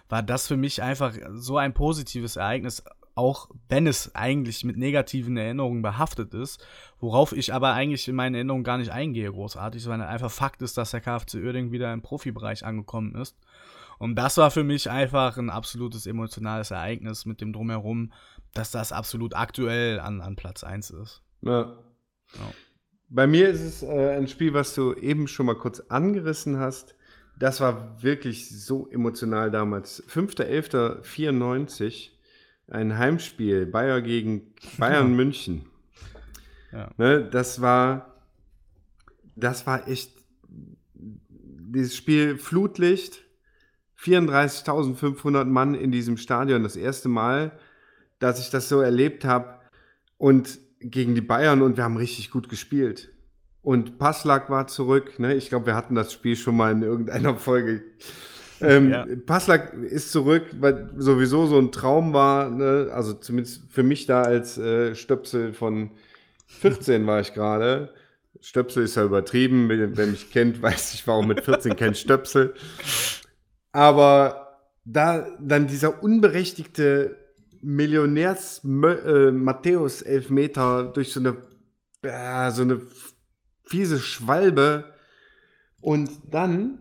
war das für mich einfach so ein positives Ereignis auch wenn es eigentlich mit negativen Erinnerungen behaftet ist, worauf ich aber eigentlich in meinen Erinnerungen gar nicht eingehe, großartig, weil einfach Fakt ist, dass der KFC Uerdingen wieder im Profibereich angekommen ist. Und das war für mich einfach ein absolutes emotionales Ereignis mit dem Drumherum, dass das absolut aktuell an, an Platz 1 ist. Ja. ja. Bei mir ist es äh, ein Spiel, was du eben schon mal kurz angerissen hast. Das war wirklich so emotional damals. 5.11.94 ein Heimspiel, Bayer gegen Bayern München. Ja. Ne, das war, das war echt, dieses Spiel Flutlicht, 34.500 Mann in diesem Stadion, das erste Mal, dass ich das so erlebt habe und gegen die Bayern und wir haben richtig gut gespielt. Und Passlack war zurück. Ne? Ich glaube, wir hatten das Spiel schon mal in irgendeiner Folge ähm, ja. Passlack ist zurück, weil sowieso so ein Traum war, ne? also zumindest für mich da als äh, Stöpsel von 14 war ich gerade. Stöpsel ist ja übertrieben, wer mich kennt, weiß ich, warum mit 14 kein Stöpsel. Aber da dann dieser unberechtigte Millionärs äh, Matthäus Elfmeter durch so eine äh, so eine fiese Schwalbe und dann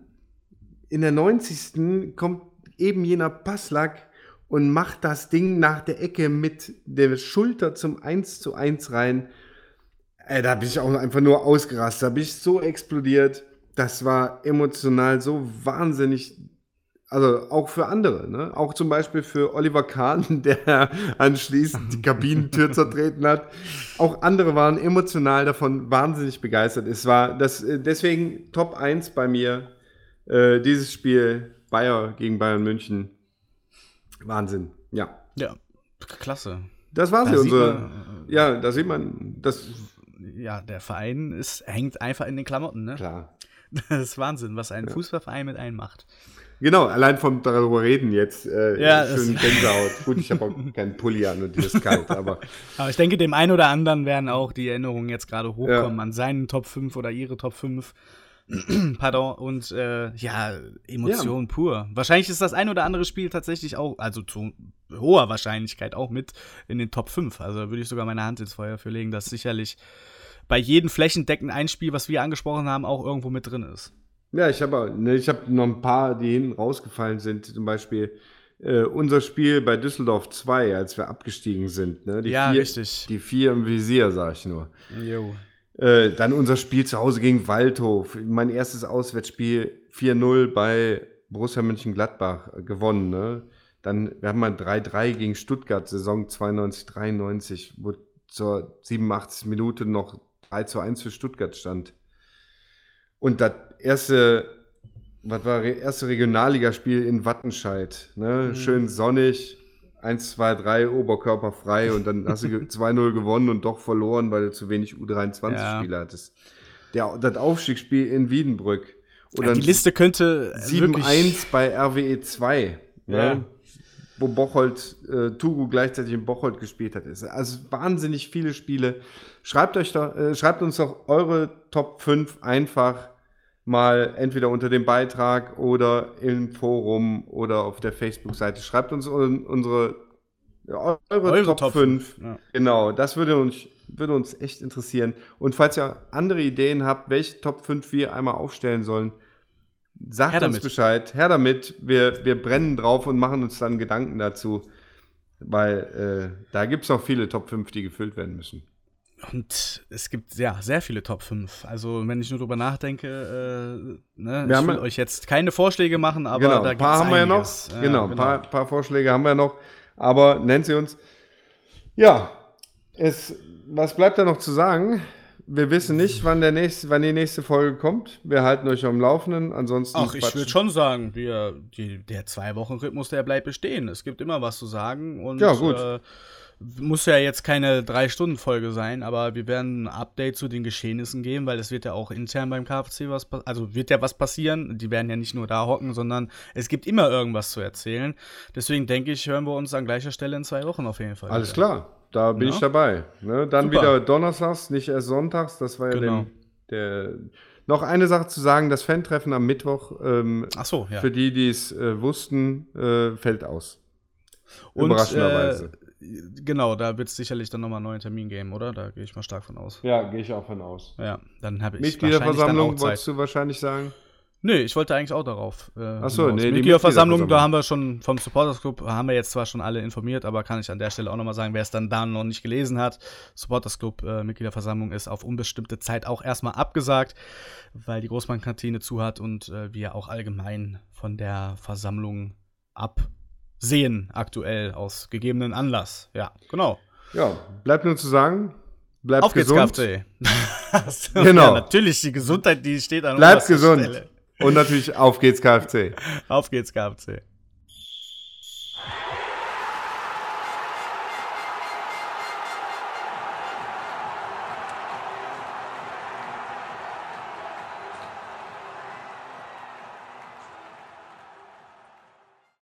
in der 90. kommt eben jener Passlack und macht das Ding nach der Ecke mit der Schulter zum 1 zu 1 rein. Ey, da bin ich auch einfach nur ausgerastet. Da bin ich so explodiert. Das war emotional so wahnsinnig. Also auch für andere, ne? Auch zum Beispiel für Oliver Kahn, der anschließend die Kabinentür zertreten hat. Auch andere waren emotional davon wahnsinnig begeistert. Es war das deswegen Top 1 bei mir äh, dieses Spiel Bayer gegen Bayern München. Wahnsinn, ja. Ja, klasse. Das war sie, unsere. Man, äh, ja, da sieht man, das. Ja, der Verein ist, hängt einfach in den Klamotten, ne? Klar. Das ist Wahnsinn, was ein ja. Fußballverein mit einem macht. Genau, allein vom darüber reden jetzt. Äh, ja, schön Gänsehaut. Gut, ich habe auch keinen Pulli an und die ist kalt, aber. aber ich denke, dem einen oder anderen werden auch die Erinnerungen jetzt gerade hochkommen ja. an seinen Top 5 oder ihre Top 5. Pardon, und äh, ja, Emotion ja. pur. Wahrscheinlich ist das ein oder andere Spiel tatsächlich auch, also zu hoher Wahrscheinlichkeit auch mit in den Top 5. Also würde ich sogar meine Hand ins Feuer für legen, dass sicherlich bei jedem flächendeckend ein Spiel, was wir angesprochen haben, auch irgendwo mit drin ist. Ja, ich habe ne, hab noch ein paar, die hinten rausgefallen sind. Zum Beispiel äh, unser Spiel bei Düsseldorf 2, als wir abgestiegen sind. Ne? Die ja, vier, richtig. Die vier im Visier, sag ich nur. Jo. Äh, dann unser Spiel zu Hause gegen Waldhof. Mein erstes Auswärtsspiel 4-0 bei Borussia Mönchengladbach äh, gewonnen. Ne? Dann, wir haben mal 3-3 gegen Stuttgart, Saison 92, 93, wo zur 87 Minute noch 3 zu 1 für Stuttgart stand. Und das erste, was war, erste Regionalligaspiel in Wattenscheid. Ne? Mhm. Schön sonnig, 1, 2, 3 Oberkörper frei und dann hast du 2-0 gewonnen und doch verloren, weil du zu wenig U23-Spieler ja. hattest. Der, das Aufstiegsspiel in Wiedenbrück. Oder ja, die Liste könnte 7-1 bei RWE 2. Ja. Wo Bocholt, äh, Tugu gleichzeitig in Bocholt gespielt hat. Also wahnsinnig viele Spiele. Schreibt euch doch, äh, schreibt uns doch eure Top 5 einfach mal entweder unter dem Beitrag oder im Forum oder auf der Facebook-Seite. Schreibt uns unsere eure, eure Top, Top 5. Ja. Genau, das würde uns, würde uns echt interessieren. Und falls ihr andere Ideen habt, welche Top 5 wir einmal aufstellen sollen, sagt Her uns damit. Bescheid. Her damit. Wir, wir brennen drauf und machen uns dann Gedanken dazu. Weil äh, da gibt es noch viele Top 5, die gefüllt werden müssen. Und es gibt ja sehr viele Top 5. Also, wenn ich nur drüber nachdenke, äh, ne, wir ich will euch jetzt keine Vorschläge machen, aber genau, da ein paar haben wir ja noch. Genau, ein genau. paar, paar, Vorschläge haben wir noch. Aber nennt sie uns. Ja, es, was bleibt da noch zu sagen? Wir wissen nicht, wann, der nächste, wann die nächste Folge kommt. Wir halten euch am Laufenden. Ansonsten. Ach, ich würde schon sagen, wir, die, der Zwei-Wochen-Rhythmus, der bleibt bestehen. Es gibt immer was zu sagen. Und, ja, gut. Äh, muss ja jetzt keine Drei-Stunden-Folge sein, aber wir werden ein Update zu den Geschehnissen geben, weil es wird ja auch intern beim KFC was, also wird ja was passieren. Die werden ja nicht nur da hocken, sondern es gibt immer irgendwas zu erzählen. Deswegen denke ich, hören wir uns an gleicher Stelle in zwei Wochen auf jeden Fall. Alles wieder. klar, da bin ja. ich dabei. Ne? Dann Super. wieder donnerstags, nicht erst sonntags. Das war ja genau. der, der noch eine Sache zu sagen: Das Fan-Treffen am Mittwoch, ähm, Ach so, ja. für die, die es äh, wussten, äh, fällt aus. Und, Überraschenderweise. Äh, genau, da wird es sicherlich dann nochmal einen neuen Termin geben, oder? Da gehe ich mal stark von aus. Ja, gehe ich auch von aus. Ja, dann habe ich Mitgliederversammlung wolltest du wahrscheinlich sagen? Nee, ich wollte eigentlich auch darauf. Äh, Achso, nee, die Mitgliederversammlung, da haben wir schon vom Supporters Club, haben wir jetzt zwar schon alle informiert, aber kann ich an der Stelle auch nochmal sagen, wer es dann da noch nicht gelesen hat. Supporters Club äh, Mitgliederversammlung ist auf unbestimmte Zeit auch erstmal abgesagt, weil die Großbankkantine zu hat und äh, wir auch allgemein von der Versammlung absehen, aktuell aus gegebenen Anlass. Ja, genau. Ja, bleibt nur zu sagen, bleibt Auf gesund. Geht's, genau. Ja, natürlich, die Gesundheit, die steht an Bleibt gesund. Stelle. Und natürlich auf geht's KFC. Auf geht's KFC.